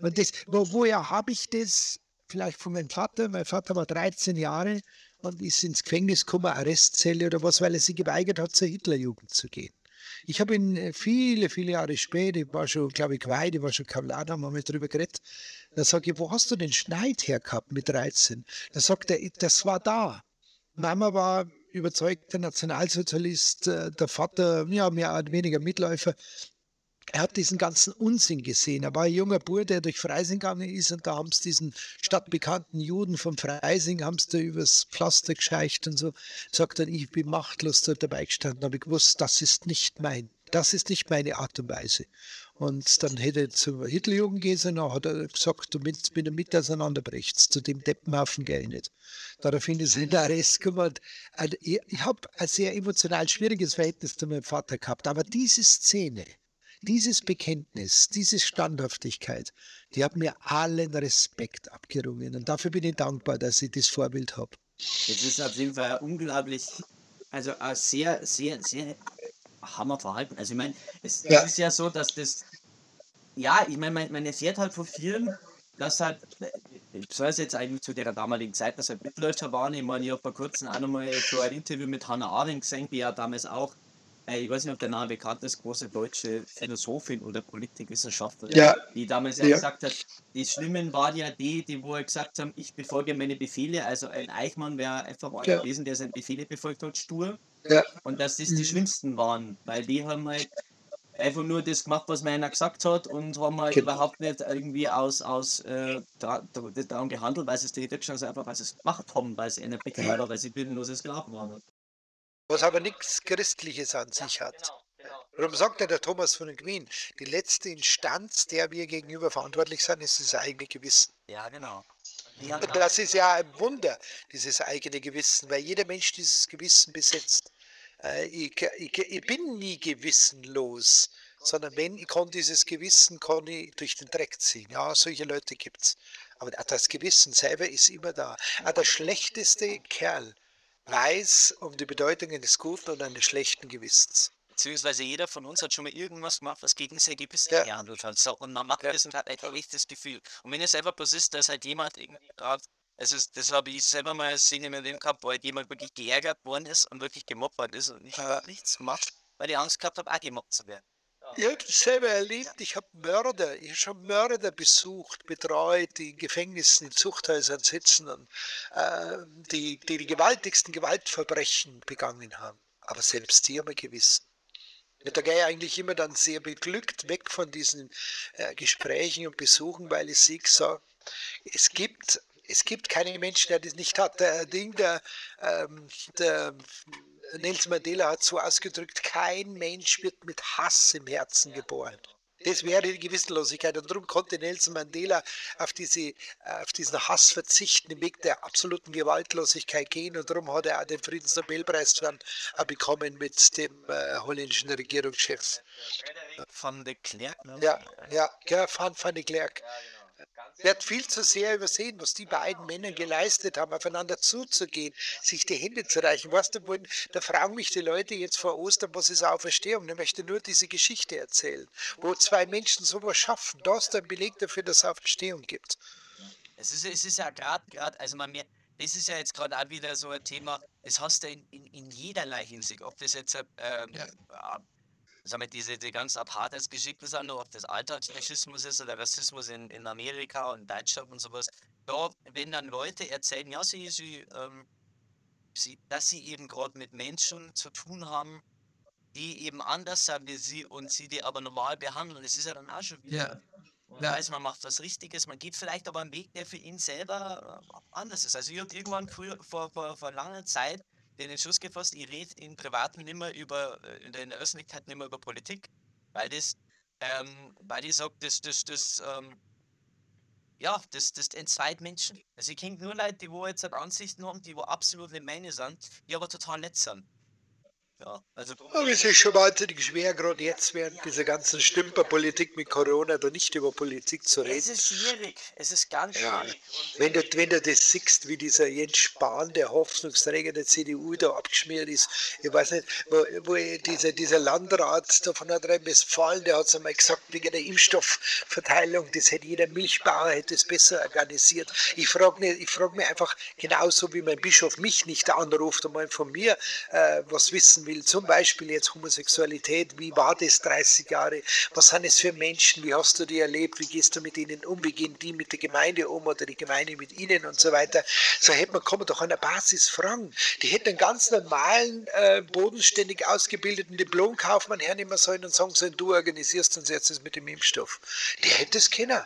Und das, wo, woher habe ich das? Vielleicht von meinem Vater. Mein Vater war 13 Jahre und ist ins Gefängnis gekommen, Arrestzelle oder was, weil er sich geweigert hat, zur Hitlerjugend zu gehen. Ich habe ihn äh, viele, viele Jahre später, ich war schon, glaube ich, weit, ich war schon Kavalad, haben wir mal drüber geredet. Da sage ich, wo hast du den Schneid her gehabt mit 13? Da sagt er, das war da. Mama war überzeugter Nationalsozialist, äh, der Vater, ja, mehr oder weniger Mitläufer er hat diesen ganzen Unsinn gesehen. Er war ein junger Bub, der durch Freising gegangen ist und da haben sie diesen stadtbekannten Juden von Freising, haben sie da übers Pflaster gescheicht und so. Sagt dann, ich bin machtlos dort dabei gestanden, habe ich gewusst, das ist nicht mein, das ist nicht meine Art und Weise. Und dann hätte er zur Hitlerjugend gehen dann hat er gesagt, du willst mit der Mitte auseinanderbrichst, zu dem Deppenhaufen gehe ich nicht. Daraufhin ist er in den Arrest gekommen. Ich habe ein sehr emotional schwieriges Verhältnis zu meinem Vater gehabt, aber diese Szene, dieses Bekenntnis, diese Standhaftigkeit, die hat mir allen Respekt abgerungen. Und dafür bin ich dankbar, dass ich das Vorbild habe. Es ist auf jeden Fall unglaublich, also ein sehr, sehr, sehr Hammerverhalten. Also ich meine, es ja. ist ja so, dass das, ja, ich meine, man, man erfährt halt von vielen, dass halt, so ist jetzt eigentlich zu der damaligen Zeit, dass er halt Mitläufer waren. Ich meine, ich habe vor kurzem auch nochmal so ein Interview mit Hannah Arendt gesehen, die ja damals auch ich weiß nicht, ob der Name bekannt ist, große deutsche Philosophin oder Politikwissenschaftlerin, ja. die damals ja, ja, gesagt hat, die Schlimmen waren ja die, die wo gesagt haben, ich befolge meine Befehle, also ein Eichmann wäre einfach mal ja. gewesen, der seine Befehle befolgt hat, stur. Ja. Und dass das die mhm. schlimmsten waren, weil die haben halt einfach nur das gemacht, was mir einer gesagt hat und haben halt genau. überhaupt nicht irgendwie aus, aus äh, darum gehandelt, weil sie es die Deutschen also einfach, weil sie es gemacht haben, weil sie eine Bitte war, weil sie bildlose Sklaven waren was aber nichts Christliches an sich hat. Genau, genau. Darum sagt ja der Thomas von Queen, die letzte Instanz, der wir gegenüber verantwortlich sind, ist das eigene Gewissen. Ja, genau. Das ist ja ein Wunder, dieses eigene Gewissen, weil jeder Mensch dieses Gewissen besitzt. Äh, ich, ich, ich bin nie gewissenlos, sondern wenn ich kann dieses Gewissen kann ich durch den Dreck ziehen. Ja, solche Leute gibt es. Aber das Gewissen selber ist immer da. Auch der schlechteste Kerl, weiß um die Bedeutung eines guten und eines schlechten Gewissens. Beziehungsweise jeder von uns hat schon mal irgendwas gemacht, was gegen sein Gewissen ja. gehandelt hat. So, und man macht ja. das und hat ein schlechtes Gefühl. Und wenn es selber bloß ist, dass halt jemand irgendwie gerade, also das habe ich selber mal als Szene mit dem gehabt, wo halt jemand wirklich geärgert worden ist und wirklich gemobbt worden ist und nicht, ja. nichts macht, weil ich Angst gehabt habe, auch gemobbt zu werden. Ich habe selber erlebt. Ich habe Mörder, ich habe schon Mörder besucht, betreut, die in Gefängnissen, in Zuchthäusern sitzen und äh, die, die die gewaltigsten Gewaltverbrechen begangen haben. Aber selbst die haben ein Gewissen. Da gehe ich eigentlich immer dann sehr beglückt weg von diesen äh, Gesprächen und Besuchen, weil ich sehe so, es gibt, es gibt keine Menschen, der das nicht hat. Der Ding, der, ähm, der Nelson Mandela hat so ausgedrückt, kein Mensch wird mit Hass im Herzen geboren. Das wäre die Gewissenlosigkeit. Und darum konnte Nelson Mandela auf, diese, auf diesen Hass verzichten, im Weg der absoluten Gewaltlosigkeit gehen. Und darum hat er auch den Friedensnobelpreis dann bekommen mit dem äh, holländischen Regierungschef. Van de Klerk, ne? Ja, ja, ja Van, van de Klerk. Wird viel zu sehr übersehen, was die beiden Männer geleistet haben, aufeinander zuzugehen, sich die Hände zu reichen. Weißt du, da fragen mich die Leute jetzt vor Ostern, was ist Auferstehung? Ich möchte nur diese Geschichte erzählen, wo zwei Menschen sowas schaffen. Da ist ein Beleg dafür, dass es Auferstehung gibt. Es ist, es ist ja gerade, also man merkt, das ist ja jetzt gerade auch wieder so ein Thema, das hast du in, in, in jederlei Hinsicht, ob das jetzt ähm, ja sagen wir, diese die ganzen Apartheidsgeschichte sind, ob das Alltagsfaschismus ist oder Rassismus in, in Amerika und Deutschland und sowas. Da, wenn dann Leute erzählen, ja, sie, sie, ähm, sie dass sie eben gerade mit Menschen zu tun haben, die eben anders sind wie sie und sie die aber normal behandeln, das ist ja dann auch schon wieder. Ja. Man ja. weiß, man macht was Richtiges, man geht vielleicht aber einen Weg, der für ihn selber äh, anders ist. Also ich habe irgendwann früher, vor, vor, vor langer Zeit den Entschluss gefasst, ich rede in Privaten nicht mehr über, äh, in der Öffentlichkeit nicht mehr über Politik, weil das, ähm, weil ich sage, das, das, das, ähm, ja, das, das entzweit Menschen. Also ich kenne nur Leute, die wo jetzt Ansichten haben, die wo absolut nicht meine sind, die aber total nett sind. Ja, also Aber es ist schon wahnsinnig schwer, gerade jetzt während dieser ganzen Stümperpolitik mit Corona, da nicht über Politik zu reden. Es ist schwierig, es ist ganz ja. schwierig. Wenn du, wenn du das siehst, wie dieser Jens Spahn, der Hoffnungsträger der CDU, da abgeschmiert ist, ich weiß nicht, wo, wo dieser, dieser Landrat da von Nordrhein-Westfalen, der hat es einmal gesagt, wegen der Impfstoffverteilung, das hätte jeder Milchbauer hätte es besser organisiert. Ich frage mich, frag mich einfach genauso, wie mein Bischof mich nicht anruft und mal von mir äh, was wissen will, zum Beispiel jetzt Homosexualität, wie war das 30 Jahre, was sind es für Menschen, wie hast du die erlebt, wie gehst du mit ihnen um, wie gehen die mit der Gemeinde um oder die Gemeinde mit ihnen und so weiter. So hätte man, kann doch an der Basis fragen. Die hätten einen ganz normalen, äh, bodenständig ausgebildeten Diplomkaufmann hernehmen sollen und sagen sollen, du organisierst uns jetzt das mit dem Impfstoff. Der hätte es können.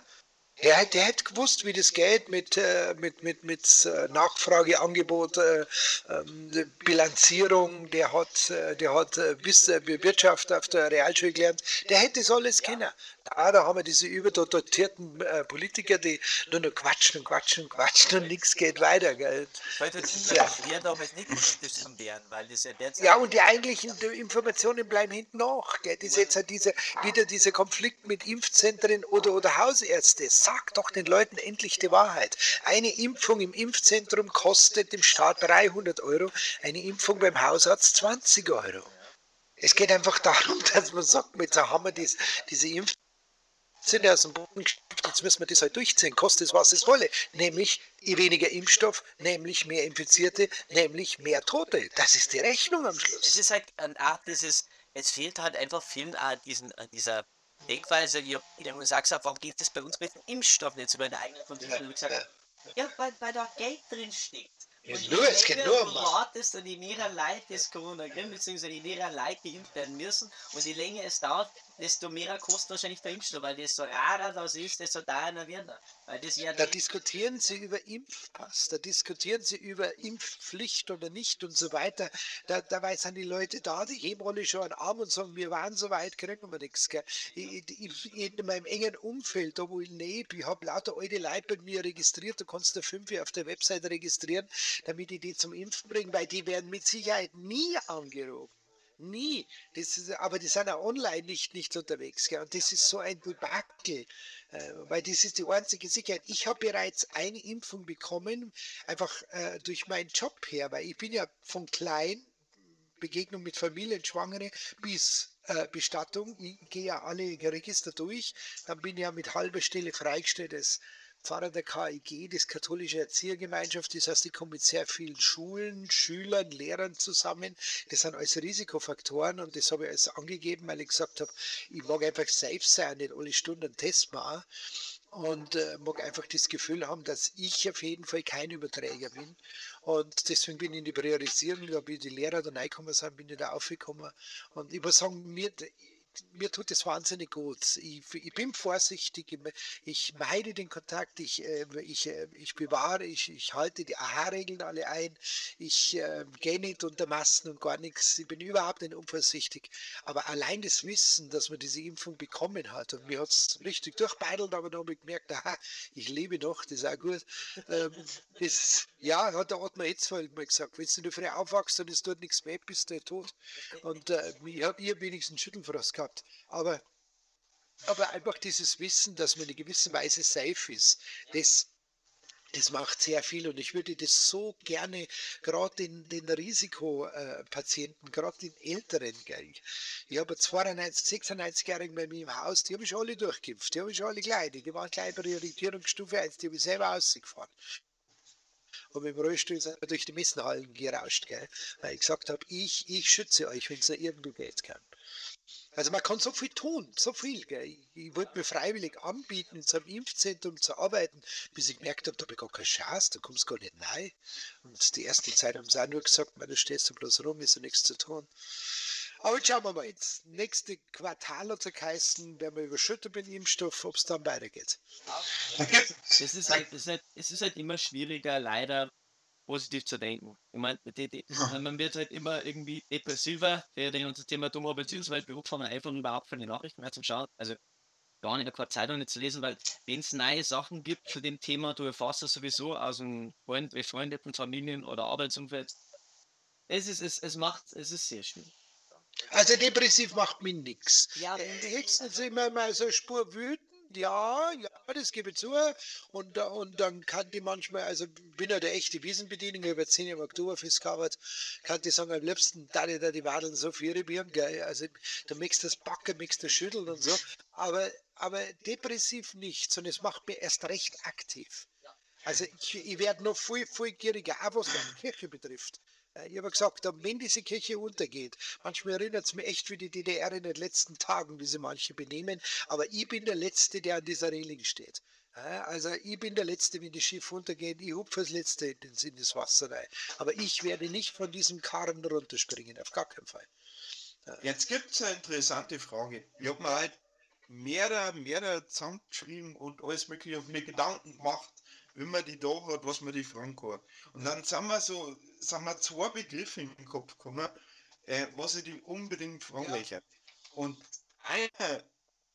Der, der hätte gewusst, wie das geht mit, äh, mit, mit, mit äh, Nachfrage, Angebot, äh, ähm, Bilanzierung. Der hat, der hat bis Wirtschaft auf der Realschule gelernt. Der hätte das alles kennen. Da, da haben wir diese überdotierten Politiker, die nur noch quatschen und quatschen und quatschen und nichts geht weiter. Gell? Das ja. damals nicht werden, weil das ja derzeit Ja, und die eigentlichen Informationen bleiben hinten nach. Gell? Das ist jetzt halt diese, wieder dieser Konflikt mit Impfzentren oder, oder Hausärzte. Sag doch den Leuten endlich die Wahrheit. Eine Impfung im Impfzentrum kostet dem Staat 300 Euro, eine Impfung beim Hausarzt 20 Euro. Es geht einfach darum, dass man sagt, mit so haben wir dies, diese sind aus dem Boden gestopft, jetzt müssen wir das halt durchziehen, kostet es was es wolle. Nämlich weniger Impfstoff, nämlich mehr Infizierte, nämlich mehr Tote. Das ist die Rechnung am Schluss. Es ist halt eine Art dieses, es fehlt halt einfach vielen Art diesen, äh, dieser Denkweise, wie du sagst, warum geht das bei uns mit dem Impfstoff nicht über eine eigene Kondition? Ja, ja, weil, weil da Geld drin steckt. Und nur, es geht nur um was. wartest und je mehr Leute das Corona kriegen, beziehungsweise je mehr Leute geimpft werden müssen und je länger es dauert, desto mehr kostet wahrscheinlich der Impfstoff, weil das so rarer das ist, desto teurer wird er. Weil das ja da diskutieren sie über Impfpass, da diskutieren sie über Impfpflicht oder nicht und so weiter. Da, dabei sind die Leute da, die heben alle schon einen Arm und sagen, wir waren so weit, kriegen wir nichts. Gell. in meinem engen Umfeld, da wo ich lebe, ich habe lauter alte Leute bei mir registriert, du kannst da fünf auf der Webseite registrieren, damit ich die zum Impfen bringe, weil die werden mit Sicherheit nie angerufen. Nie. Das ist, aber die sind auch online nicht, nicht unterwegs. Gell? Und das ist so ein Debakel, äh, weil das ist die einzige Sicherheit. Ich habe bereits eine Impfung bekommen, einfach äh, durch meinen Job her, weil ich bin ja von klein, Begegnung mit Familien, Schwangere, bis äh, Bestattung. Ich gehe ja alle Register durch. Dann bin ich ja mit halber Stelle freigestellt als Pfarrer der KIG, das katholische Erziehergemeinschaft. Das heißt, ich komme mit sehr vielen Schulen, Schülern, Lehrern zusammen. Das sind alles Risikofaktoren und das habe ich alles angegeben, weil ich gesagt habe, ich mag einfach safe sein, nicht alle Stunden einen Test machen und äh, mag einfach das Gefühl haben, dass ich auf jeden Fall kein Überträger bin. Und deswegen bin ich in die Priorisierung, da bin ich die Lehrer da reingekommen bin ich da aufgekommen. Und ich muss sagen, mir, mir tut es wahnsinnig gut. Ich, ich bin vorsichtig, ich meide den Kontakt, ich, äh, ich, äh, ich bewahre, ich, ich halte die AHA-Regeln alle ein, ich äh, gehe nicht unter Massen und gar nichts, ich bin überhaupt nicht unvorsichtig. Aber allein das Wissen, dass man diese Impfung bekommen hat, und mir hat es richtig durchbeidelt, aber dann habe ich gemerkt, aha, ich lebe noch, das ist auch gut. Ähm, das, ja, hat der Ottmar Etzfeld mal gesagt, wenn du früh aufwachst und es tut nichts mehr, bist du tot. Und äh, ich habe ihr wenigstens Schüttelfrost gehabt. Aber, aber einfach dieses Wissen, dass man in gewisser Weise safe ist, das, das macht sehr viel und ich würde das so gerne, gerade den, den Risikopatienten, gerade den Älteren, gell. ich habe 92, 96-Jährigen bei mir im Haus, die habe ich alle durchgeimpft, die habe ich alle gleich, die waren gleich Priorisierungsstufe 1, die habe ich selber ausgefahren. Und mit dem Rollstuhl sind wir durch die Messenhallen gerauscht, gell? weil ich gesagt habe, ich, ich schütze euch, wenn es irgendwo geht. Gell? Also man kann so viel tun, so viel. Gell. Ich, wollte mir freiwillig anbieten, in so einem Impfzentrum zu arbeiten, bis ich gemerkt habe, da habe ich gar keine Chance, da kommst du gar nicht rein. Und die erste Zeit haben sie auch nur gesagt, man, du stehst da bloß rum, ist ja nichts zu tun. Aber jetzt schauen wir mal, jetzt nächste Quartal hat es geheißen, werden wir überschüttet mit Impfstoff, ob es dann weitergeht. Das ist halt, das ist halt, es ist halt immer schwieriger, leider positiv zu denken. Ich meine, man wird halt immer irgendwie depressiver, der den unser Thema dummer beziehungsweise Beruf haben einfach überhaupt keine Nachrichten mehr zu schauen. Also gar nicht, keine Zeitung nicht zu lesen, weil wenn es neue Sachen gibt zu dem Thema, du erfährst das sowieso aus einem Freund, befreundeten Familien oder Arbeitsumfeld. Es ist, es, es macht, es ist sehr schwierig. Also depressiv macht mir nichts. Ja, höchstens sind wir mal so Spur wütend ja, ja, das gebe ich zu. Und, und dann kann die manchmal, also bin ja der echte Wiesenbediener, ich habe zehn Jahre im Oktoberfest gearbeitet, kann die sagen, am liebsten da die da die Wadeln so vier Bieren, gell. Also du möchtest das Backen, möchtest das Schütteln und so. Aber, aber depressiv nicht, sondern es macht mir erst recht aktiv. Also ich, ich werde noch viel, viel gieriger, auch was meine Kirche betrifft. Ich habe gesagt, wenn diese Kirche untergeht, manchmal erinnert es mich echt wie die DDR in den letzten Tagen, wie sie manche benehmen, aber ich bin der Letzte, der an dieser Reling steht. Also ich bin der Letzte, wenn das Schiff untergeht, ich hupfe als Letzte in das Wasser rein. Aber ich werde nicht von diesem Karren runterspringen, auf gar keinen Fall. Jetzt gibt es eine interessante Frage. Ich habe mir halt mehrere, mehrere zusammengeschrieben und alles mögliche auf mir Gedanken gemacht, wie man die da hat, was man die fragen kann. Und dann sind wir so, sind wir zwei Begriffe in den Kopf gekommen, äh, was ich die unbedingt fragen möchte. Und einer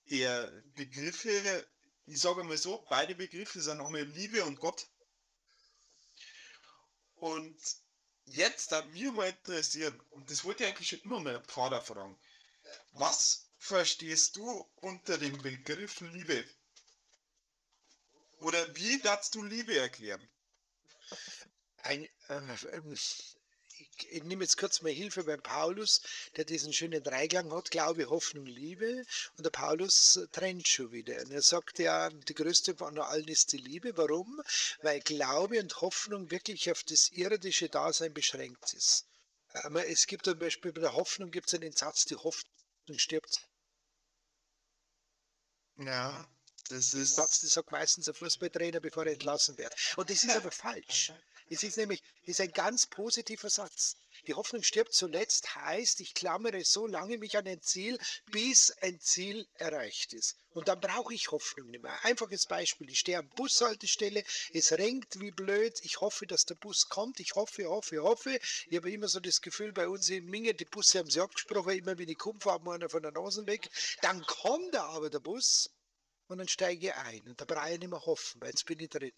der Begriffe, ich sage mal so, beide Begriffe sind einmal Liebe und Gott. Und jetzt hat mich mal interessieren, und das wollte ich eigentlich schon immer mal Vater fragen, was verstehst du unter dem Begriff Liebe? Oder wie darfst du Liebe erklären? Ein, äh, ich, ich nehme jetzt kurz mal Hilfe beim Paulus, der diesen schönen Dreiklang hat, Glaube, Hoffnung, Liebe. Und der Paulus trennt schon wieder. Und er sagt ja, die größte von allen ist die Liebe. Warum? Weil Glaube und Hoffnung wirklich auf das irdische Dasein beschränkt ist. Es gibt zum Beispiel bei der Hoffnung gibt es einen Satz, die Hoffnung stirbt. Ja. Das ist Satz, das sagt meistens ein Fußballtrainer, bevor er entlassen wird. Und das ist aber falsch. Es ist nämlich ist ein ganz positiver Satz. Die Hoffnung stirbt zuletzt heißt, ich klammere so lange mich an ein Ziel, bis ein Ziel erreicht ist. Und dann brauche ich Hoffnung nicht mehr. Einfaches Beispiel, ich stehe am Bushaltestelle, es renkt wie blöd, ich hoffe, dass der Bus kommt, ich hoffe, hoffe, hoffe. Ich habe immer so das Gefühl, bei uns in Minge, die Busse haben sie abgesprochen, immer wenn ich komme, fahren wir einer von der Nase weg. Dann kommt aber der Bus und dann steige ich ein. Und da brauche ich nicht mehr hoffen, weil jetzt bin ich drin.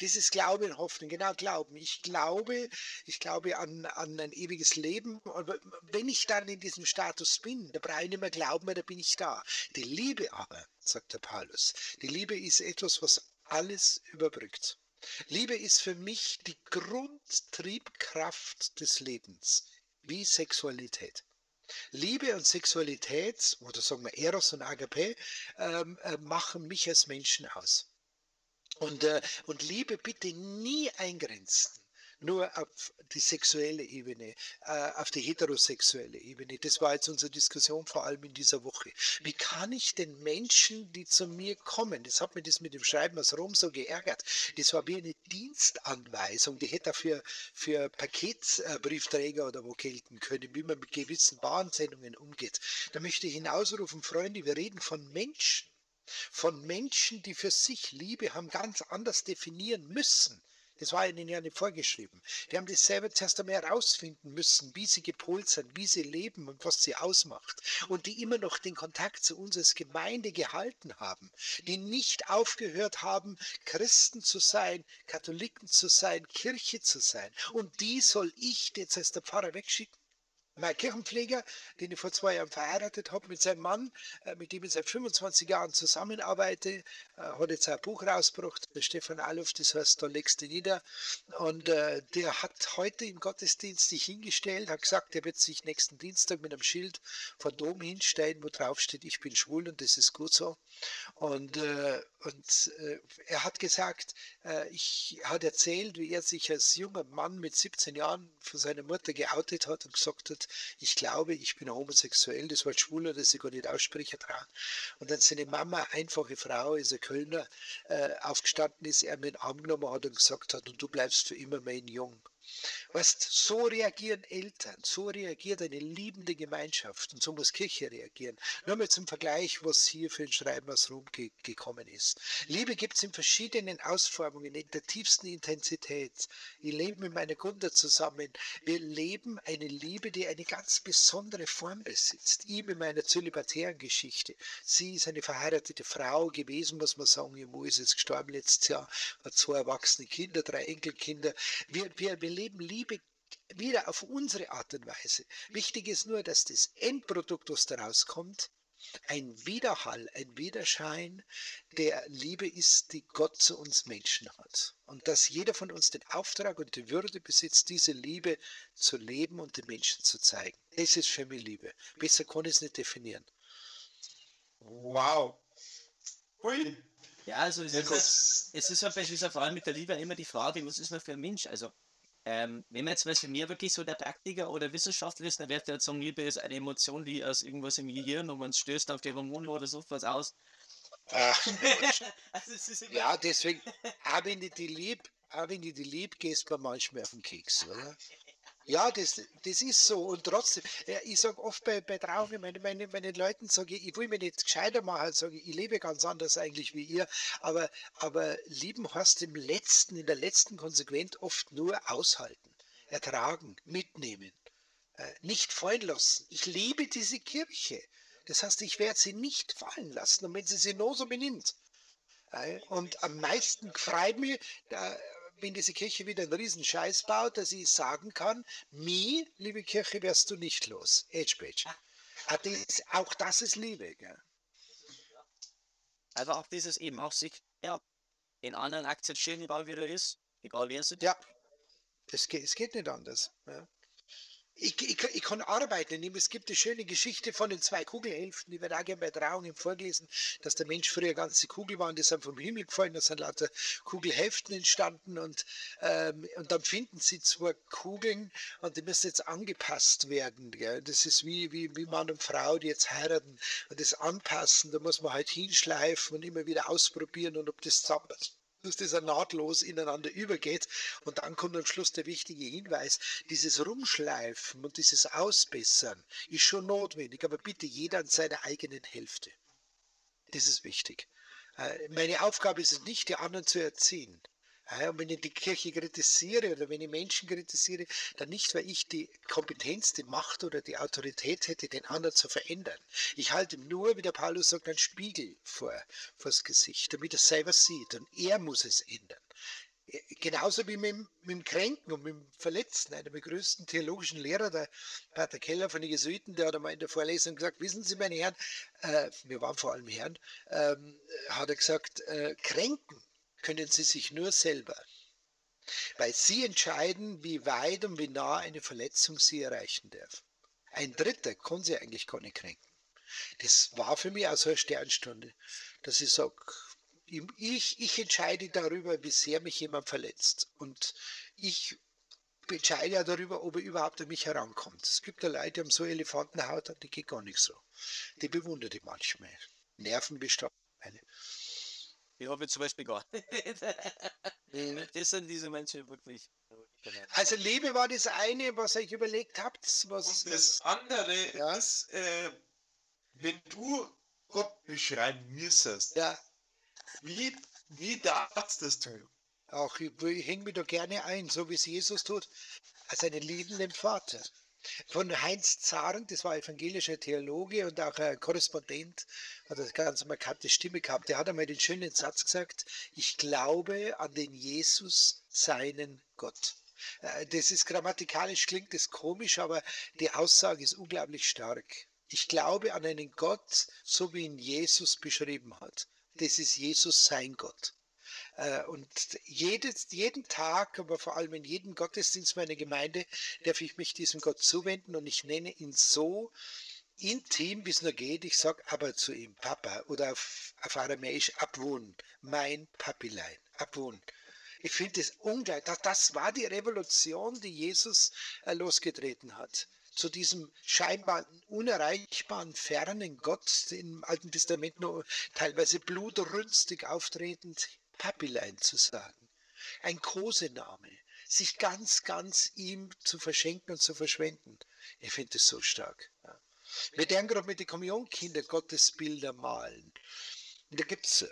Dieses Glaube und Hoffnung, genau Glauben. Ich glaube, ich glaube an, an ein ewiges Leben. Und wenn ich dann in diesem Status bin, da brauche ich nicht mehr glauben, weil da bin ich da. Die Liebe aber, sagt der Paulus, die Liebe ist etwas, was alles überbrückt. Liebe ist für mich die Grundtriebkraft des Lebens, wie Sexualität. Liebe und Sexualität, oder sagen wir Eros und Agape, ähm, äh, machen mich als Menschen aus. Und, äh, und Liebe bitte nie eingrenzen nur auf die sexuelle Ebene, äh, auf die heterosexuelle Ebene. Das war jetzt unsere Diskussion vor allem in dieser Woche. Wie kann ich den Menschen, die zu mir kommen, das hat mir das mit dem Schreiben aus Rom so geärgert, das war wie eine Dienstanweisung, die hätte für, für Paketbriefträger oder wo gelten können, wie man mit gewissen Warnsendungen umgeht. Da möchte ich hinausrufen, Freunde, wir reden von Menschen von Menschen, die für sich Liebe haben ganz anders definieren müssen. Das war ihnen ja nicht vorgeschrieben. Die haben das selber zuerst einmal herausfinden müssen, wie sie gepolt sind, wie sie leben und was sie ausmacht. Und die immer noch den Kontakt zu uns als Gemeinde gehalten haben. Die nicht aufgehört haben, Christen zu sein, Katholiken zu sein, Kirche zu sein. Und die soll ich jetzt als der Pfarrer wegschicken? Mein Kirchenpfleger, den ich vor zwei Jahren verheiratet habe mit seinem Mann, äh, mit dem ich seit 25 Jahren zusammenarbeite, äh, hat jetzt ein Buch rausgebracht, der Stefan Alof, das heißt, da legst du nieder. Und äh, der hat heute im Gottesdienst sich hingestellt, hat gesagt, er wird sich nächsten Dienstag mit einem Schild vor Dom hinstellen, wo drauf steht, ich bin schwul und das ist gut so. Und, und er hat gesagt, ich hat erzählt, wie er sich als junger Mann mit 17 Jahren von seiner Mutter geoutet hat und gesagt hat, ich glaube, ich bin homosexuell, das Wort schwuler, das ich gar nicht aussprechen trauen. Und dann seine Mama, einfache Frau, ist ein Kölner, äh, aufgestanden ist, er mit den Arm genommen hat und gesagt hat, und du bleibst für immer mein Jung. Weißt, so reagieren Eltern, so reagiert eine liebende Gemeinschaft und so muss Kirche reagieren. Nur mal zum Vergleich, was hier für ein Schreiben aus Rom ge gekommen ist. Liebe gibt es in verschiedenen Ausformungen, in der tiefsten Intensität. Ich lebe mit meiner Kunde zusammen. Wir leben eine Liebe, die eine ganz besondere Form besitzt. Ich mit meiner zölibatären Geschichte. Sie ist eine verheiratete Frau gewesen, muss man sagen. Ihr Mann ist jetzt gestorben letztes Jahr, hat zwei erwachsene Kinder, drei Enkelkinder. Wir, wir, wir leben Liebe wieder auf unsere Art und Weise. Wichtig ist nur, dass das Endprodukt, was daraus kommt, ein Widerhall, ein Widerschein der Liebe ist, die Gott zu uns Menschen hat. Und dass jeder von uns den Auftrag und die Würde besitzt, diese Liebe zu leben und den Menschen zu zeigen. Das ist für mich Liebe. Besser kann ich es nicht definieren. Wow. Hui. Ja, also es, Ja, ist, es ist ja bei dieser vor allem mit der Liebe immer die Frage, was ist man für ein Mensch? Also, ähm, wenn man jetzt was für mir wirklich so der Praktiker oder Wissenschaftler ist, dann wird er sagen, Liebe ist eine Emotion, die aus irgendwas im Gehirn und man stößt auf die Hormone oder so was aus. Ach, also ja, deswegen, auch wenn ich die lieb, auch wenn ich die lieb, gehst du manchmal auf den Keks, oder? Ja, das, das ist so. Und trotzdem, ich sage oft bei, bei Trauungen, meine, meine, meine Leuten sage ich, ich will mich nicht gescheiter machen, sage ich, ich lebe ganz anders eigentlich wie ihr, aber, aber lieben heißt im letzten, in der letzten Konsequenz oft nur aushalten, ertragen, mitnehmen, äh, nicht fallen lassen. Ich liebe diese Kirche. Das heißt, ich werde sie nicht fallen lassen, und wenn sie sich nur so benimmt. Äh, Und am meisten freut mich, wenn diese Kirche wieder einen riesen Scheiß baut, dass ich sagen kann, mir, liebe Kirche, wärst du nicht los. Edge Page. Ah, Auch das ist Liebe. Gell? einfach auch dieses eben auch sich, ja, den anderen akzeptieren, egal wie er ist, egal wer es ist. Ja, es geht, es geht nicht anders. Ja. Ich, ich, ich kann arbeiten. Es gibt eine schöne Geschichte von den zwei Kugelhälften, die wird auch gerne bei Trauungen vorgelesen, dass der Mensch früher ganze Kugel war und die sind vom Himmel gefallen, da sind lauter Kugelhälften entstanden und, ähm, und dann finden sie zwei Kugeln und die müssen jetzt angepasst werden. Gell? Das ist wie, wie, wie Mann und Frau, die jetzt heiraten und das anpassen, da muss man halt hinschleifen und immer wieder ausprobieren und ob das zusammenpasst dass das nahtlos ineinander übergeht. Und dann kommt am Schluss der wichtige Hinweis, dieses Rumschleifen und dieses Ausbessern ist schon notwendig, aber bitte jeder an seiner eigenen Hälfte. Das ist wichtig. Äh, Meine Aufgabe ist es nicht, die anderen zu erziehen. Ja, Und wenn ich die Kirche kritisiere oder wenn ich Menschen kritisiere, dann nicht, weil ich die Kompetenz, die Macht oder die Autorität hätte, den anderen zu verändern. Ich halte ihm nur, wie der Paulus sagt, einen Spiegel vor, vors Gesicht, damit er selber sieht. Und er muss es ändern. Genauso wie mit, mit dem Kränken und mit dem Verletzten. Einer der größten theologischen Lehrer, der Pater Keller von den Jesuiten, der hat einmal in der Vorlesung gesagt, wissen Sie, meine Herren, äh, wir waren vor allem Herren, ähm, hat er gesagt, äh, kränken können Sie sich nur selber. Weil Sie entscheiden, wie weit und wie nah eine Verletzung Sie erreichen darf. Ein Dritter kann Sie eigentlich gar nicht kränken. Das war für mich auch so eine Sternstunde, dass ich sage, Ich, ich entscheide darüber, wie sehr mich jemand verletzt. Und ich entscheide ja darüber, ob er überhaupt an mich herankommt. Es gibt ja Leute, die haben so Elefantenhaut, die geht gar nicht so. Die bewundere ich manchmal. Nervenbestand. Ich habe zum Beispiel gar nicht. Das sind diese Menschen wirklich. Also Liebe war das eine, was ihr euch überlegt habt. Was Das andere Ja. ist, äh, wenn du Gott beschreiben müsstest, ja, wie, wie darfst du das tun? auch ich, ich hänge mich da gerne ein, so wie es Jesus tut, als einen liebenden Vater. Von Heinz Zaren, das war evangelischer Theologe und auch ein Korrespondent, hat eine ganz markante Stimme gehabt. Der hat einmal den schönen Satz gesagt, ich glaube an den Jesus, seinen Gott. Äh, Das ist grammatikalisch, klingt das komisch, aber die Aussage ist unglaublich stark. Ich glaube an einen Gott, so wie ihn Jesus beschrieben hat. Das ist Jesus sein Gott. Äh, Und jedes, jeden Tag, aber vor allem in jedem Gottesdienst meiner Gemeinde, darf ich mich diesem Gott zuwenden und ich nenne ihn so intim, wie es nur geht. Ich sage aber zu ihm Papa oder auf, auf Aramäisch Abwohn, mein Papilein, Abwohn. Ich finde es unglaublich. Das, das war die Revolution, die Jesus äh, losgetreten hat. Zu diesem scheinbar unerreichbaren, fernen Gott, im Alten Testament nur teilweise blutrünstig auftretend, Papilein zu sagen. Ein Kosename. Sich ganz, ganz ihm zu verschenken und zu verschwenden. Ich finde es so stark. Ja. Wir werden gerade mit den Kommunionkindern Gottesbilder malen. Und da gibt es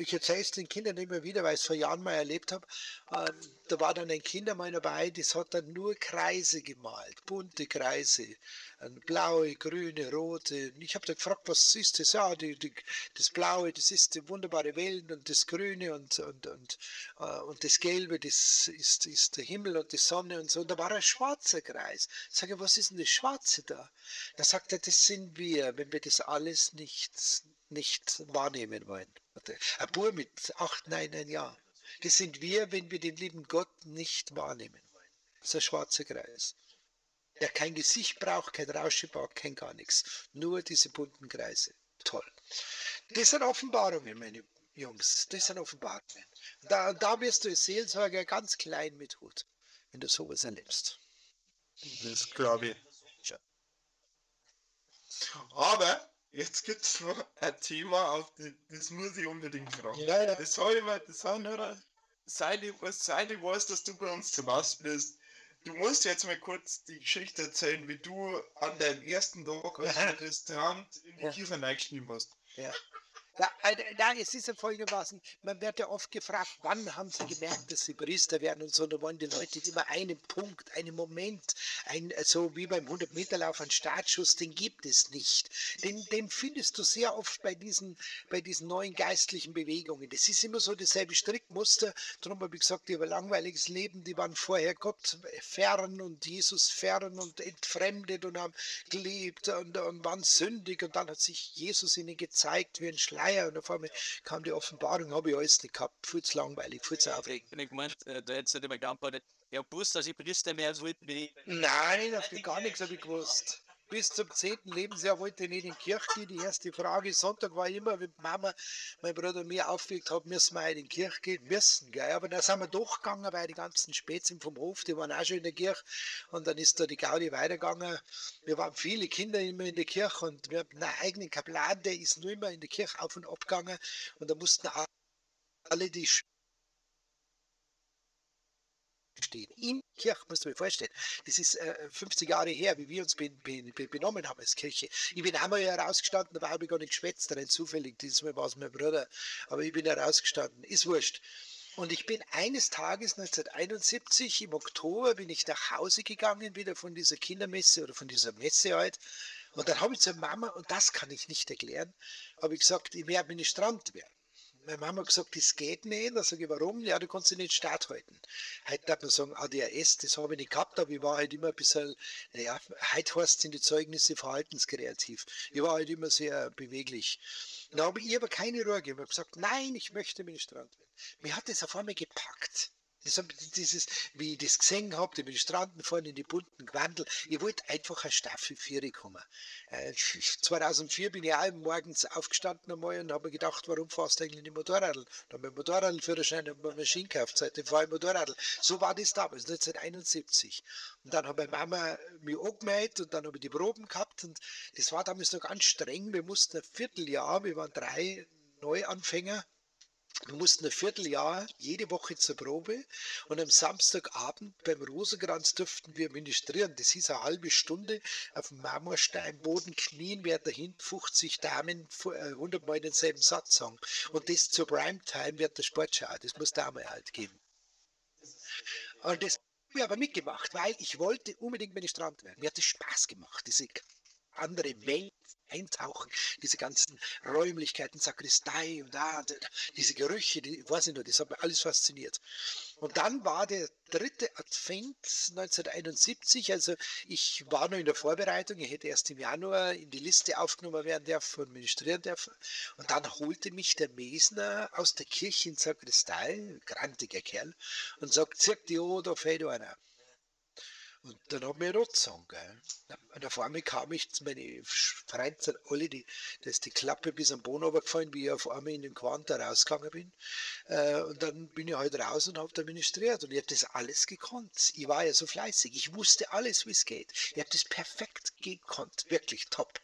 ich erzähle es den Kindern immer wieder, weil ich es vor Jahren mal erlebt habe. Ähm, da war dann ein Kind einmal dabei, das hat dann nur Kreise gemalt, bunte Kreise, ähm, blaue, grüne, rote. Und ich habe da gefragt, was ist das? Ja, die, die, das Blaue, das ist die wunderbare Welt und das Grüne und, und, und, äh, und das Gelbe, das ist, ist der Himmel und die Sonne und so. Und da war ein schwarzer Kreis. Ich sage, was ist denn das Schwarze da? Da sagt er, das sind wir, wenn wir das alles nicht, nicht wahrnehmen wollen. Ein Bub mit acht, neun, ein Jahr. Das sind wir, wenn wir den lieben Gott nicht wahrnehmen wollen. Das ist ein schwarzer Kreis. Der kein Gesicht braucht, kein Rauschebart, kein gar nichts. Nur diese bunten Kreise. Toll. Das sind Offenbarungen, meine Jungs. Das sind Offenbarungen. Da, da wirst du als Seelsorger ganz klein mit Hut, wenn du sowas erlebst. Das glaube ich. Aber jetzt gibt es noch ein Thema, auf die, das muss ich unbedingt fragen. Ja, ja. Das soll ich mal, das soll nur seit ich, seit ich weiß, dass du bei uns zu Gast bist. Du musst jetzt mal kurz die Geschichte erzählen, wie du an deinem ersten Tag als. Restaurant in die. Kiefer reingeschrieben hast. Ja. Ja, äh, nein, es ist ja folgendermaßen, man wird ja oft gefragt, wann haben sie gemerkt, dass sie Priester werden und so, da wollen die Leute immer einen Punkt, einen Moment, ein, so wie beim 100-Meter-Lauf, ein Startschuss, den gibt es nicht. Den, den findest du sehr oft bei diesen, bei diesen neuen geistlichen Bewegungen. Das ist immer so dasselbe Strickmuster, darum habe ich gesagt, die haben ein langweiliges Leben, die waren vorher Gott fern und Jesus fern und entfremdet und haben gelebt und, und waren sündig und dann hat sich Jesus ihnen gezeigt wie ein Schleier und auf einmal kam die Offenbarung, habe ich alles nicht gehabt, viel zu langweilig, viel zu aufregend. Ich gemeint, äh, da hättest du nicht mehr geantwortet. Ja, gewusst, dass ich Priester mehr wollte wie. Nein, auf die gar nichts habe ich gewusst. Bis zum 10. Lebensjahr wollte ich nicht in die Kirche gehen. Die erste Frage Sonntag war immer, wenn Mama, mein Bruder mir aufgelegt haben, müssen wir in die Kirche gehen? Müssen, gell? Aber dann sind wir doch gegangen, weil die ganzen Spätzchen vom Hof, die waren auch schon in der Kirche. Und dann ist da die Gaudi weitergegangen. Wir waren viele Kinder immer in der Kirche und wir haben einen eigenen Kaplan, der ist nur immer in der Kirche auf und ab gegangen. Und da mussten alle die stehen. In Kirche, musst du dir vorstellen. Das ist äh, 50 Jahre her, wie wir uns be be be benommen haben als Kirche. Ich bin einmal ja rausgestanden, aber habe ich gar nicht geschwätzt, rein zufällig. Diesmal war es mein Bruder. Aber ich bin ja rausgestanden. Ist wurscht. Und ich bin eines Tages 1971 im Oktober bin ich nach Hause gegangen, wieder von dieser Kindermesse oder von dieser Messe halt. Und dann habe ich zur Mama, und das kann ich nicht erklären, habe ich gesagt, ich werde Ministrant werden. Meine Mama hat gesagt, das geht nicht. Da sage ich, warum? Ja, du kannst dich nicht Start halten. Heute darf man sagen, ADHS, das habe ich nicht gehabt, aber ich war halt immer ein bisschen, naja, heute heißt sind die Zeugnisse verhaltenskreativ. Ich war halt immer sehr beweglich. Da habe ich aber keine Ruhe gegeben. Ich habe gesagt, nein, ich möchte Ministrant werden. Mir hat das auf einmal gepackt. Das, hab- dieses, wie ich das gesehen habe, die Ministranten vorne in die bunten Gewandel. Ich wollte einfach eine Staffel 4 kommen. Äh, 2004 bin ich auch morgens aufgestanden einmal und habe mir gedacht, warum fährst du eigentlich nicht Motorradl? Da habe ich Motorradführerschein und eine Maschine gekauft, seitdem fahre ich Motorradl. So war das damals, 1971. Und dann habe meine Mama mich angemeldet und dann habe ich die Proben gehabt und das war damals noch ganz streng. Wir mussten ein Vierteljahr, wir waren drei Neuanfänger, wir mussten ein Vierteljahr jede Woche zur Probe und am Samstagabend beim Rosenkranz durften wir ministrieren. Das hieß eine halbe Stunde auf dem Marmorsteinboden knien, während dahinten 50 Damen fu- äh, 100 Mal denselben Satz sagen. Und das zur Primetime während der Sportschau. Das muss da mal halt geben. Und das habe ich aber mitgemacht, weil ich wollte unbedingt Ministrant werden. Mir hat es Spaß gemacht, diese andere Welt eintauchen, diese ganzen Räumlichkeiten, Sakristei und da, diese Gerüche, die, weiß ich nur, das hat mich alles fasziniert. Und dann war der dritte Advent 1971, also ich war noch in der Vorbereitung, ich hätte erst im Januar in die Liste aufgenommen werden dürfen und ministrieren dürfen. Und dann holte mich der Mesner aus der Kirche in Sakristei, grantiger Kerl, und sagt, zirk die Ohr, da fehlt einer. Und dann haben wir rot gesagt, gell. Und auf einmal kam ich, meine Freunde sind alle, die, da ist die Klappe bis am Boden runtergefallen, wie ich auf einmal in den Quant rausgegangen bin. Äh, und dann bin ich halt raus und habe da ministriert und ich habe das alles gekonnt. Ich war ja so fleißig, ich wusste alles, wie es geht. Ich habe das perfekt gekonnt, wirklich top.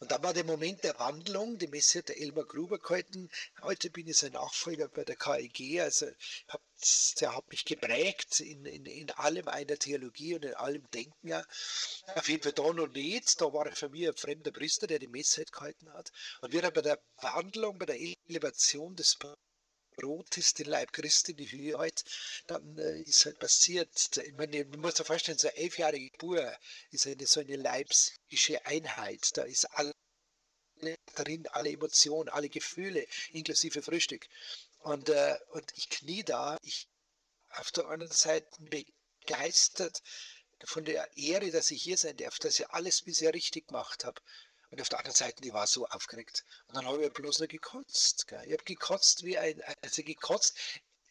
Und dann war der Moment der Wandlung, die Messe hat der Elmar Gruber gehalten. Heute bin ich sein Nachfolger bei der KIG, also hab, der hat mich geprägt in, in, in allem einer Theologie und in allem Denken. Auf jeden Fall da noch nicht, da war für mich ein fremder Priester, der die Messe halt gehalten hat. Und wir haben bei der Wandlung, bei der Elevation des Brotes, den Leib Christi, die Höhe halt, dann äh, ist halt passiert, ich meine, man muss sich vorstellen, so eine elfjährige Geburt ist eine, so eine leibsische Einheit, da ist alles darin, alle Emotionen, alle Gefühle, inklusive Frühstück. Und, äh, und ich knie da, ich auf der anderen Seite begeistert von der Ehre, dass ich hier sein darf, dass ich alles bisher richtig gemacht habe. Und auf der anderen Seite, ich war so aufgeregt. Und dann habe ich bloß noch gekotzt. Gell. Ich habe gekotzt wie ein, also gekotzt,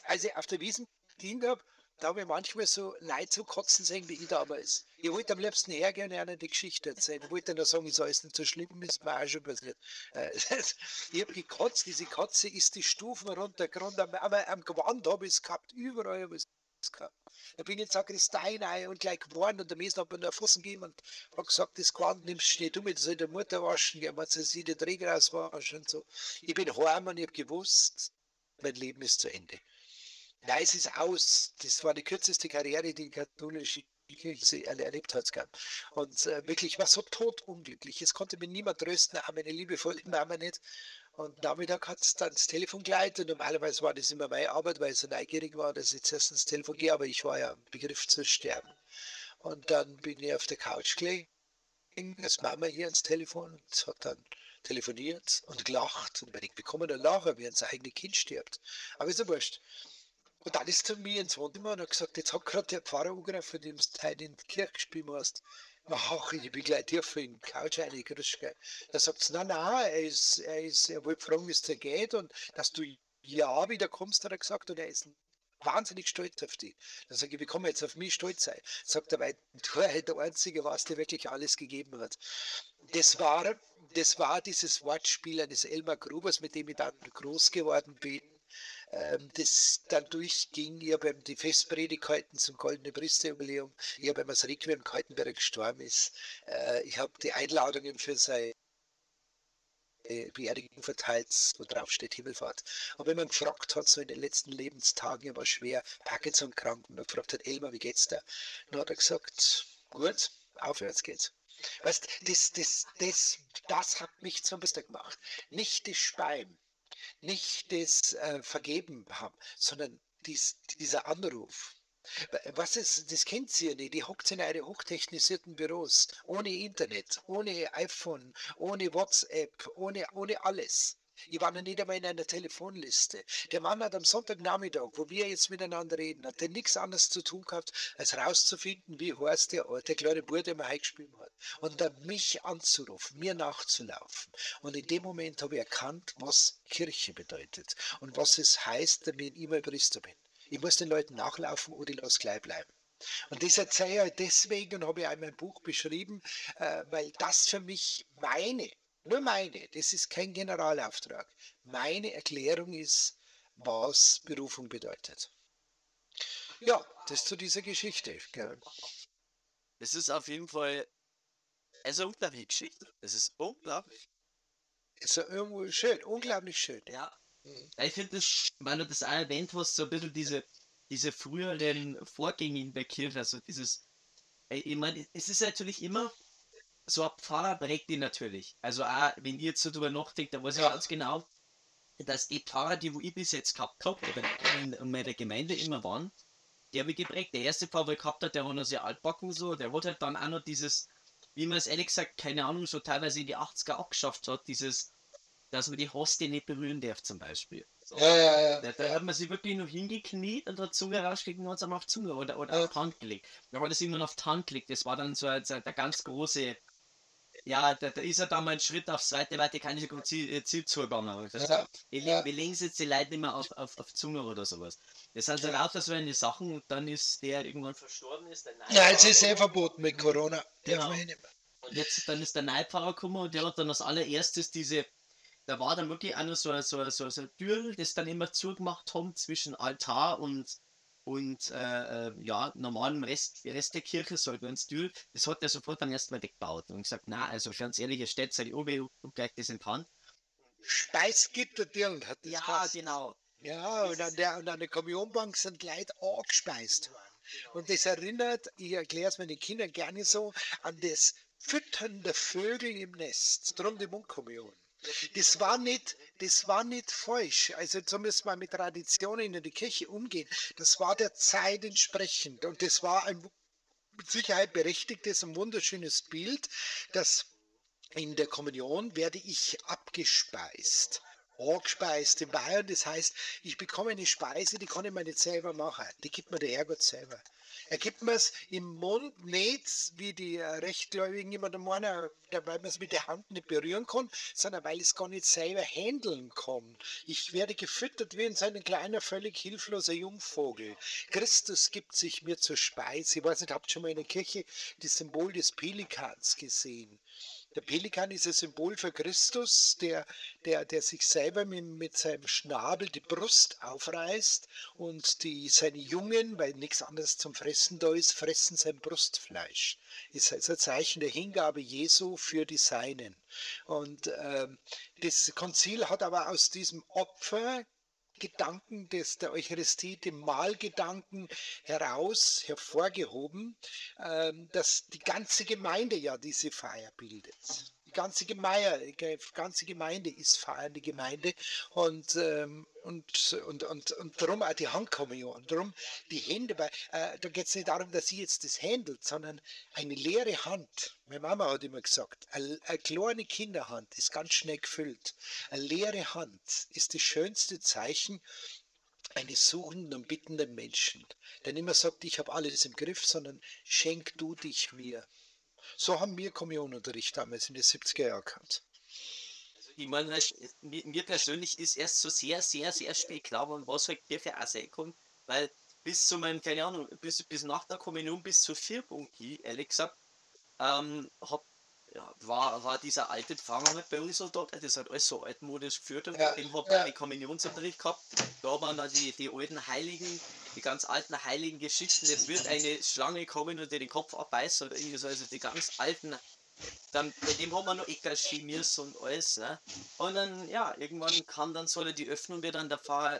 als ich auf der Wiesen gedient habe, da habe ich manchmal so Leute so kotzen sehen, wie ich damals. Ich wollte am liebsten hergehen und einer die Geschichte erzählen. Ich wollte dann sagen, ist alles nicht so schlimm, ist mir auch schon passiert. Äh, Ich habe gekotzt, diese Katze ist die Stufen runtergerannt, aber am Gewand habe ich es gehabt, überall habe ich es bin ich in die Sakristei rein und gleich geworden und der Mesen hat mir nach Fussen gegeben und hat gesagt, das Gewand nimmst du nicht um, das soll der Mutter waschen, gehen wir sie den Träger auswaschen und so. Ich bin heim und ich habe gewusst, mein Leben ist zu Ende. Nein, es ist aus. Das war die kürzeste Karriere, die die katholische Kirche erle- erlebt hat. Und äh, wirklich war so totunglücklich. Es konnte mir niemand trösten, auch meine liebevolle Mama nicht. Und Nachmittag hat es dann das Telefon geleitet. Normalerweise war das immer meine Arbeit, weil ich so neugierig war, dass ich zuerst ins Telefon gehe, aber ich war ja im Begriff zu sterben. Und dann bin ich auf der Couch gelegen, als Mama hier ans Telefon und hat dann telefoniert und gelacht. Und wenn ich bekomme dann lachen, wie ein eigenes Kind stirbt. Aber ist ja wurscht. Und dann ist er zu mir ins Wohnzimmer und hat gesagt, jetzt hat gerade der Pfarrer angerufen, dem du in die Kirche spielen musst. Ach, ich begleite für den Couch eine Grüße. Da sagt sie, nein, nein, er ist, er ist, er wollte fragen, wie es dir geht und dass du ja wieder kommst, hat er gesagt, und er ist wahnsinnig stolz auf dich. Dann sage ich, wie kann man jetzt auf mich stolz sein? Sagt er, weil du halt der Einzige warst, der wirklich alles gegeben hat. Das war, das war dieses Wortspiel eines Elmar Grubers, mit dem ich dann groß geworden bin das dann durchging. Ich habe die Festpredigt gehalten zum Goldenen Priesterjubiläum. Ich habe das Requiem gehalten, wer gestorben ist. Äh, ich habe die Einladungen für seine äh, Beerdigung verteilt, wo drauf steht Himmelfahrt. Aber wenn man gefragt hat, so in den letzten Lebenstagen, er war schwer Parkinson krank, und man gefragt hat, Elmar, wie geht's da? Dann hat er gesagt, gut, aufwärts geht's. Weißt, das, das, das, das hat mich zum Bester gemacht. Nicht das Speim, nicht das äh, Vergeben haben, sondern dies, dieser Anruf. Was ist, das kennt sie ja nicht, die hockt in eure hochtechnisierten Büros, ohne Internet, ohne iPhone, ohne WhatsApp, ohne, ohne alles. Ich war noch nicht einmal in einer Telefonliste. Der Mann hat am Sonntagnachmittag, wo wir jetzt miteinander reden, hat der nichts anderes zu tun gehabt, als rauszufinden, wie heißt der, der kleine Bub, der mir heimgespielt hat. Und dann mich anzurufen, mir nachzulaufen. Und in dem Moment habe ich erkannt, was Kirche bedeutet und was es heißt, wenn ich immer Priester bin. Ich muss den Leuten nachlaufen oder ich lasse gleich bleiben. Und das erzähle ich deswegen und habe ich auch in meinem Buch beschrieben, äh, weil das für mich meine, nur meine, das ist kein Generalauftrag, meine Erklärung ist, was Berufung bedeutet. Ja, das zu dieser Geschichte. Gell. Das ist auf jeden Fall eine unglaubliche Geschichte. Das ist unglaublich. Ist ja irgendwo schön, unglaublich schön. Ja. Ich finde das, weil du das auch erwähnt hast, so ein bisschen diese, diese früheren Vorgänge in der Kirche, also dieses, ich meine, es ist natürlich immer, so ein Pfarrer prägt die natürlich. Also auch, wenn ihr jetzt so drüber nachdenkt, da weiß ich ganz genau, dass die Pfarrer, die wo ich bis jetzt gehabt habe, oder in, in meiner Gemeinde immer waren, die habe ich geprägt. Der erste Pfarrer, den ich gehabt habe, der war noch sehr altbacken so, der hat halt dann auch noch dieses, wie man es ehrlich gesagt, keine Ahnung, so teilweise in die 80er abgeschafft hat, dieses, dass man die Hostie nicht berühren darf zum Beispiel. So. Ja, ja, ja. Da, da hat man sich wirklich noch hingekniet und hat Zunge rausgelegt und hat es auf die Zunge oder, oder Ja. auf die Hand gelegt. Da hat es irgendwann auf die Hand gelegt. Das war dann so so der ganz große, ja, da, da ist er dann mal einen Schritt aufs zweite Vatikanische Ziel, äh, Ziel zugegangen. Das, Ja, wir, ja. wir legen jetzt die Leute nicht mehr auf, auf, auf die Zunge oder sowas. Das sind so lauter so eine Sachen und dann ist der irgendwann verstorben ist. Der Ja, jetzt ist eh verboten mit Corona. Genau. Und jetzt dann ist der Neupfarrer gekommen und der hat dann als allererstes diese, da war dann wirklich auch noch so, ein- so, ein- so, so eine Tür, das dann immer zugemacht haben zwischen Altar und, und äh, äh, ja, normalem Rest, Rest der Kirche, so ganz Tür. Das hat er sofort dann erstmal weggebaut und gesagt, na, also ganz ehrlich, ihr stellt seine Obe und gleich das in die Hand. Speisgitterdirn hat das Ja, geheißen. genau. Ja, und an der, und an der Kommunionbank sind Leute angespeist worden. Und das erinnert, ich erkläre es meinen Kindern gerne so, an das Füttern der Vögel im Nest. Drum die Mundkommunion. Das war nicht, das war nicht falsch. Also so müssen wir mit Traditionen in der Kirche umgehen. Das war der Zeit entsprechend. Und das war ein mit Sicherheit berechtigtes und wunderschönes Bild, dass in der Kommunion werde ich abgespeist. Angespeist in Bayern, das heißt, ich bekomme eine Speise, die kann ich mir nicht selber machen. Die gibt mir der Herrgott selber. Er gibt mir es im Mund nicht, wie die äh, Rechtgläubigen immer der meinen, der- weil man es mit der Hand nicht berühren kann, sondern weil ich es gar nicht selber handeln kann. Ich werde gefüttert wie in seinem kleiner, völlig hilfloser Jungvogel. Christus gibt sich mir zur Speise. Ich weiß nicht, habt ihr schon mal in der Kirche das Symbol des Pelikans gesehen? Der Pelikan ist ein Symbol für Christus, der, der, der sich selber mit, mit seinem Schnabel die Brust aufreißt und die, seine Jungen, weil nichts anderes zum Fressen da ist, fressen sein Brustfleisch. Ist also ein Zeichen der Hingabe Jesu für die Seinen. Und ähm, das Konzil hat aber aus diesem Opfer Gedanken des, der Eucharistie, dem Mahlgedanken heraus hervorgehoben, ähm, dass die ganze Gemeinde ja diese Feier bildet. Ganze Gemeinde, ganze Gemeinde ist feiernde Gemeinde und, ähm, und, und, und, und darum auch die Handkommunion, darum die Hände, weil äh, da geht es nicht darum, dass sie jetzt das handelt, sondern eine leere Hand. Meine Mama hat immer gesagt, eine, eine kleine Kinderhand ist ganz schnell gefüllt. Eine leere Hand ist das schönste Zeichen eines suchenden und bittenden Menschen, der nicht mehr sagt, ich habe alles im Griff, sondern schenk du dich mir. So haben wir Kommunionunterricht damals in den 70er Jahren gehabt. Ich meine, mir, mir persönlich ist erst so sehr, sehr, sehr spät klar geworden, was halt Kirche auch sein kann, weil bis zu meinem, keine Ahnung, bis, bis nach der Kommunion, bis zur Vierpunkti, ehrlich gesagt, ähm, hab, ja, war, war dieser alte Pfarrer halt bei uns so dort, das hat alles so altmodisch geführt und Ja, dem hab ich einen Kommunionsunterricht gehabt. Da waren dann die, die alten Heiligen, die ganz alten heiligen Geschichten, jetzt wird eine Schlange kommen und dir den Kopf abbeißen oder irgendwie so, also die ganz alten dann, bei dem haben wir noch Eckerchemiers und alles, ne? Und dann, ja, irgendwann kam dann so die Öffnung, wie dann der Pfarrer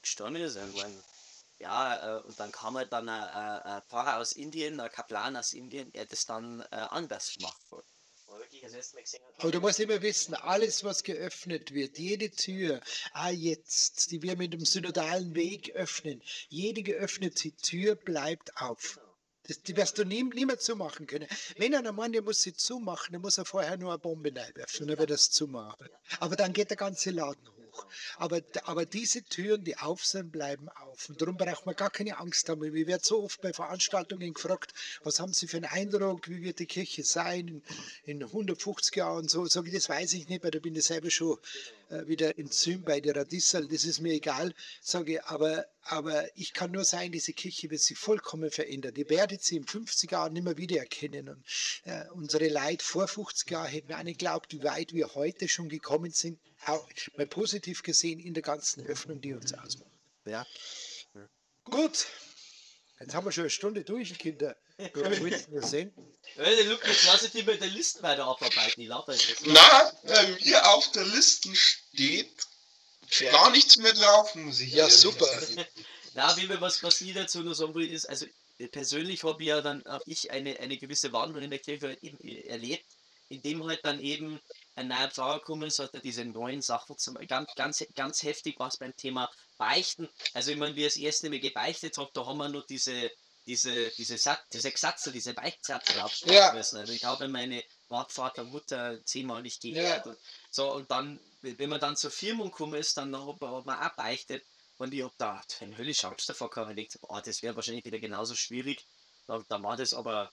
gestorben ist irgendwann. Ja, äh, und dann kam halt dann ein, ein, ein Pfarrer aus Indien, ein Kaplan aus Indien, der das dann äh, anders gemacht hat. Aber du musst immer wissen, alles, was geöffnet wird, jede Tür, ah jetzt, die wir mit dem synodalen Weg öffnen, jede geöffnete Tür bleibt auf. Das, die wirst du nie, nie mehr zumachen können. Wenn einer meint, der muss sie zumachen, dann muss er vorher nur eine Bombe reinwerfen dann wird er es zumachen. Aber dann geht der ganze Laden hoch. Aber, aber diese Türen, die auf sind, bleiben auf. Und darum braucht man gar keine Angst haben. Wir werden so oft bei Veranstaltungen gefragt, was haben Sie für einen Eindruck, wie wird die Kirche sein in, in 150 Jahren? So, sag ich, das weiß ich nicht, weil da bin ich selber schon äh, wieder Enzym bei der Radissal, das ist mir egal, sage ich, aber, aber ich kann nur sagen, diese Kirche wird sich vollkommen verändern. Ihr werdet sie in 50 Jahren nicht mehr wiedererkennen. Und äh, unsere Leute vor 50 Jahren hätten wir auch nicht geglaubt, wie weit wir heute schon gekommen sind, auch mal positiv gesehen in der ganzen Öffnung, die uns ausmacht. Ja. Gut, jetzt haben wir schon eine Stunde durch, Kinder. Gut, wir sehen. Der Lukas lass ich die mit der Liste weiter abarbeiten. Ich laufe jetzt. Na, bei mir auf der Liste steht gar nichts mehr drauf, muss ich Ja, ehrlich super. Na, wie mir was, was ich dazu noch sagen will, ist, also äh, persönlich habe ich ja dann auch ich eine, eine gewisse Wandlung in der Kirche halt eben äh, erlebt, indem halt dann eben ein neuer Pfarrer gekommen ist, hat er diese neuen Sachen zum, ganz, ganz, ganz heftig was beim Thema Beichten. Also ich meine, wie er das erste Mal gebeichtet hat, da haben wir noch diese, diese, diese, Sat diese Gesatze, diese Beichtsatze absprechen Ja. müssen. Also ich habe meine Vater, Mutter zehnmal nicht gehört. Ja. Und so, und dann, wenn man dann zur Firmung gekommen ist, dann hat man, auch beichtet. Und ich hab da eine höllische Angst davor gehabt. Ich dachte, oh, das wäre wahrscheinlich wieder genauso schwierig. Da, da war das aber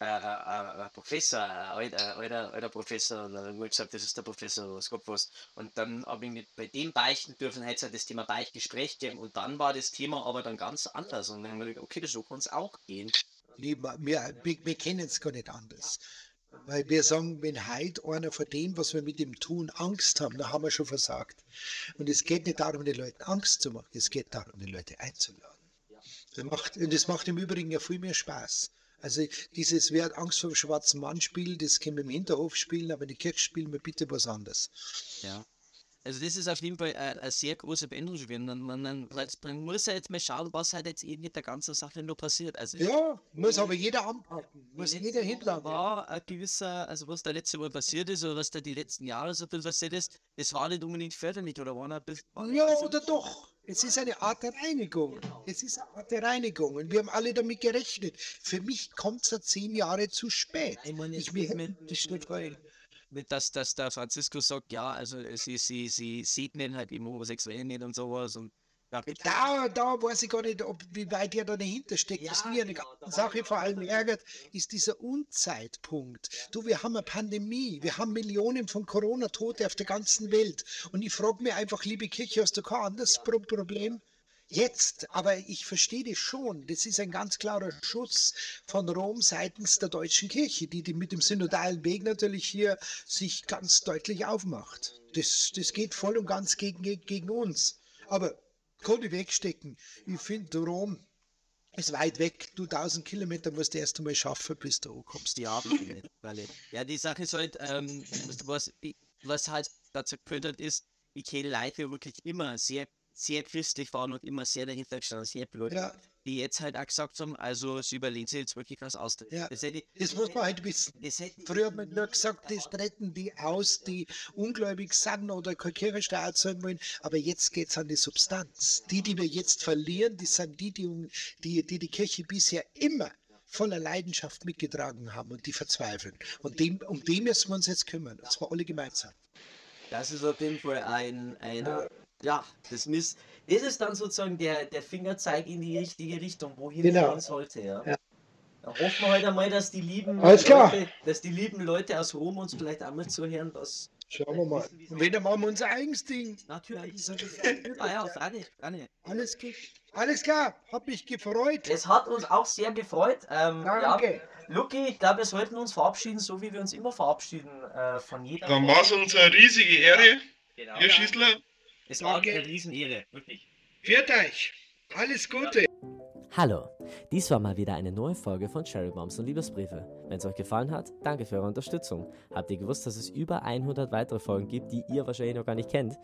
äh, ein Professor, ein alter, alter, Professor. Und dann hab ich gesagt, das ist der Professor, was Gott was. Und dann habe ich nicht bei dem beichten dürfen, es ja das Thema Beichtgespräch gegeben. Und dann war das Thema aber dann ganz anders. Und dann habe ich gedacht, okay, so kann es auch gehen. Lieber, wir, wir, wir kennen es gar nicht anders. Weil wir sagen, wenn heute einer vor dem, was wir mit ihm tun, Angst haben, dann haben wir schon versagt. Und es geht nicht darum, den Leuten Angst zu machen, es geht darum, die Leute einzuladen. Das macht, und das macht im Übrigen ja viel mehr Spaß. Also dieses Wer hat Angst vor dem schwarzen Mann spielen, das können wir im Hinterhof spielen, aber in der Kirche spielen wir bitte was anderes. Ja. Also das ist auf jeden Fall eine, eine sehr große Veränderung gewesen. Man, man, man, man muss ja jetzt mal schauen, was halt jetzt eben mit der ganzen Sache noch passiert. Also Ja, muss aber jeder anpacken, muss jeder hinlangen. war ein gewisser, also was da letzte Mal passiert ist oder was da die letzten Jahre so viel passiert ist, das war nicht unbedingt förderlich oder war ein bisschen. Ja, oder doch. Es ist eine Art der Reinigung. Es ist eine Art der Reinigung. Und wir haben alle damit gerechnet. Für mich kommt es ja zehn Jahre zu spät. Ich meine, Ich mir mit- das steht rein. mit dass, dass der Franziskus sagt, ja, also sie, sie, sie sieht ihn halt im Homosexuellen nicht und sowas und Da, da weiß ich gar nicht, ob, wie weit der da dahinter steckt. Was Ja, mir eine genau, ganze da Sache vor allem ärgert, ist dieser Unzeitpunkt. Du, wir haben eine Pandemie. Wir haben Millionen von Corona-Tote auf der ganzen Welt. Und ich frage mich einfach, liebe Kirche, hast du kein anderes Pro Problem? Jetzt, aber ich verstehe das schon. Das ist ein ganz klarer Schuss von Rom seitens der deutschen Kirche, die, die mit dem synodalen Weg natürlich hier sich ganz deutlich aufmacht. Das, das geht voll und ganz gegen, gegen uns. Aber kann ich wegstecken. Ich finde, Rom ist weit weg. Du 1000 Kilometer musst du erst einmal schaffen, bis du ankommst. Ja, weil, ja, die Sache ist halt, ähm, was, was halt dazu geführt hat, ist, ich kenne Leute, wirklich immer sehr, sehr christlich waren und immer sehr dahinter gestanden, sehr blöd, Ja, die jetzt halt auch gesagt haben, also sie überlegen sich jetzt wirklich was aus. Ja. Das hätte, das muss man halt wissen. das hätte, Früher hat man nur gesagt, das treten die aus, die ungläubig sind oder keine Kirchensteuer zahlen wollen. Aber jetzt geht es an die Substanz. Die, die wir jetzt verlieren, die sind die, die die, die, die Kirche bisher immer voller Leidenschaft mitgetragen haben und die verzweifeln. Und dem, um die müssen wir uns jetzt kümmern. Und zwar alle gemeinsam. Das ist auf jeden Fall ein, ein ja, das ist, das ist dann sozusagen der, der Fingerzeig in die richtige Richtung, wohin Genau. es gehen sollte, ja. Ja. Da hoffen wir halt einmal, dass die lieben. Leute, dass die lieben Leute aus Rom uns vielleicht einmal zuhören, was Schauen wir mal. Und wenn, dann machen wir unser eigenes Ding. natürlich. ah ja, Frage, Frage. Alles, ge- alles klar, hab mich gefreut. Es hat uns auch sehr gefreut. Ähm, Danke. Ja, Luki, ich glaube, wir sollten uns verabschieden, so wie wir uns immer verabschieden äh, von jeder. Dann war es uns eine riesige Ehre, Genau. Herr Schießler. Es war eine Riesenehre, wirklich. Viert euch. Alles Gute. Hallo, dies war mal wieder eine neue Folge von Cherry Bombs und Liebesbriefe. Wenn es euch gefallen hat, danke für eure Unterstützung. Habt ihr gewusst, dass es über 100 weitere Folgen gibt, die ihr wahrscheinlich noch gar nicht kennt?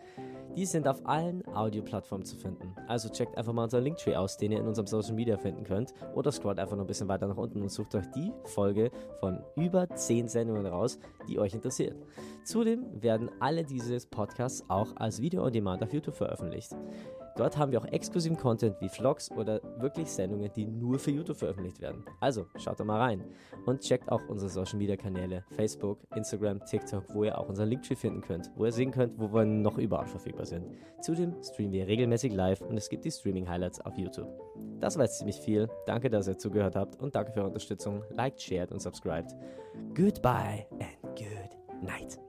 Die sind auf allen Audioplattformen zu finden. Also checkt einfach mal unseren Linktree aus, den ihr in unserem Social Media finden könnt. Oder scrollt einfach noch ein bisschen weiter nach unten und sucht euch die Folge von über 10 Sendungen raus, die euch interessiert. Zudem werden alle diese Podcasts auch als Video on Demand auf YouTube veröffentlicht. Dort haben wir auch exklusiven Content wie Vlogs oder wirklich Sendungen, die nur für YouTube veröffentlicht werden. Also schaut da mal rein und checkt auch unsere Social Media Kanäle Facebook, Instagram, TikTok, wo ihr auch unseren Linktree finden könnt, wo ihr sehen könnt, wo wir noch überall verfügbar sind. Zudem streamen wir regelmäßig live und es gibt die Streaming Highlights auf YouTube. Das war jetzt ziemlich viel. Danke, dass ihr zugehört habt und danke für eure Unterstützung. Liked, shared und subscribed. Goodbye and good night.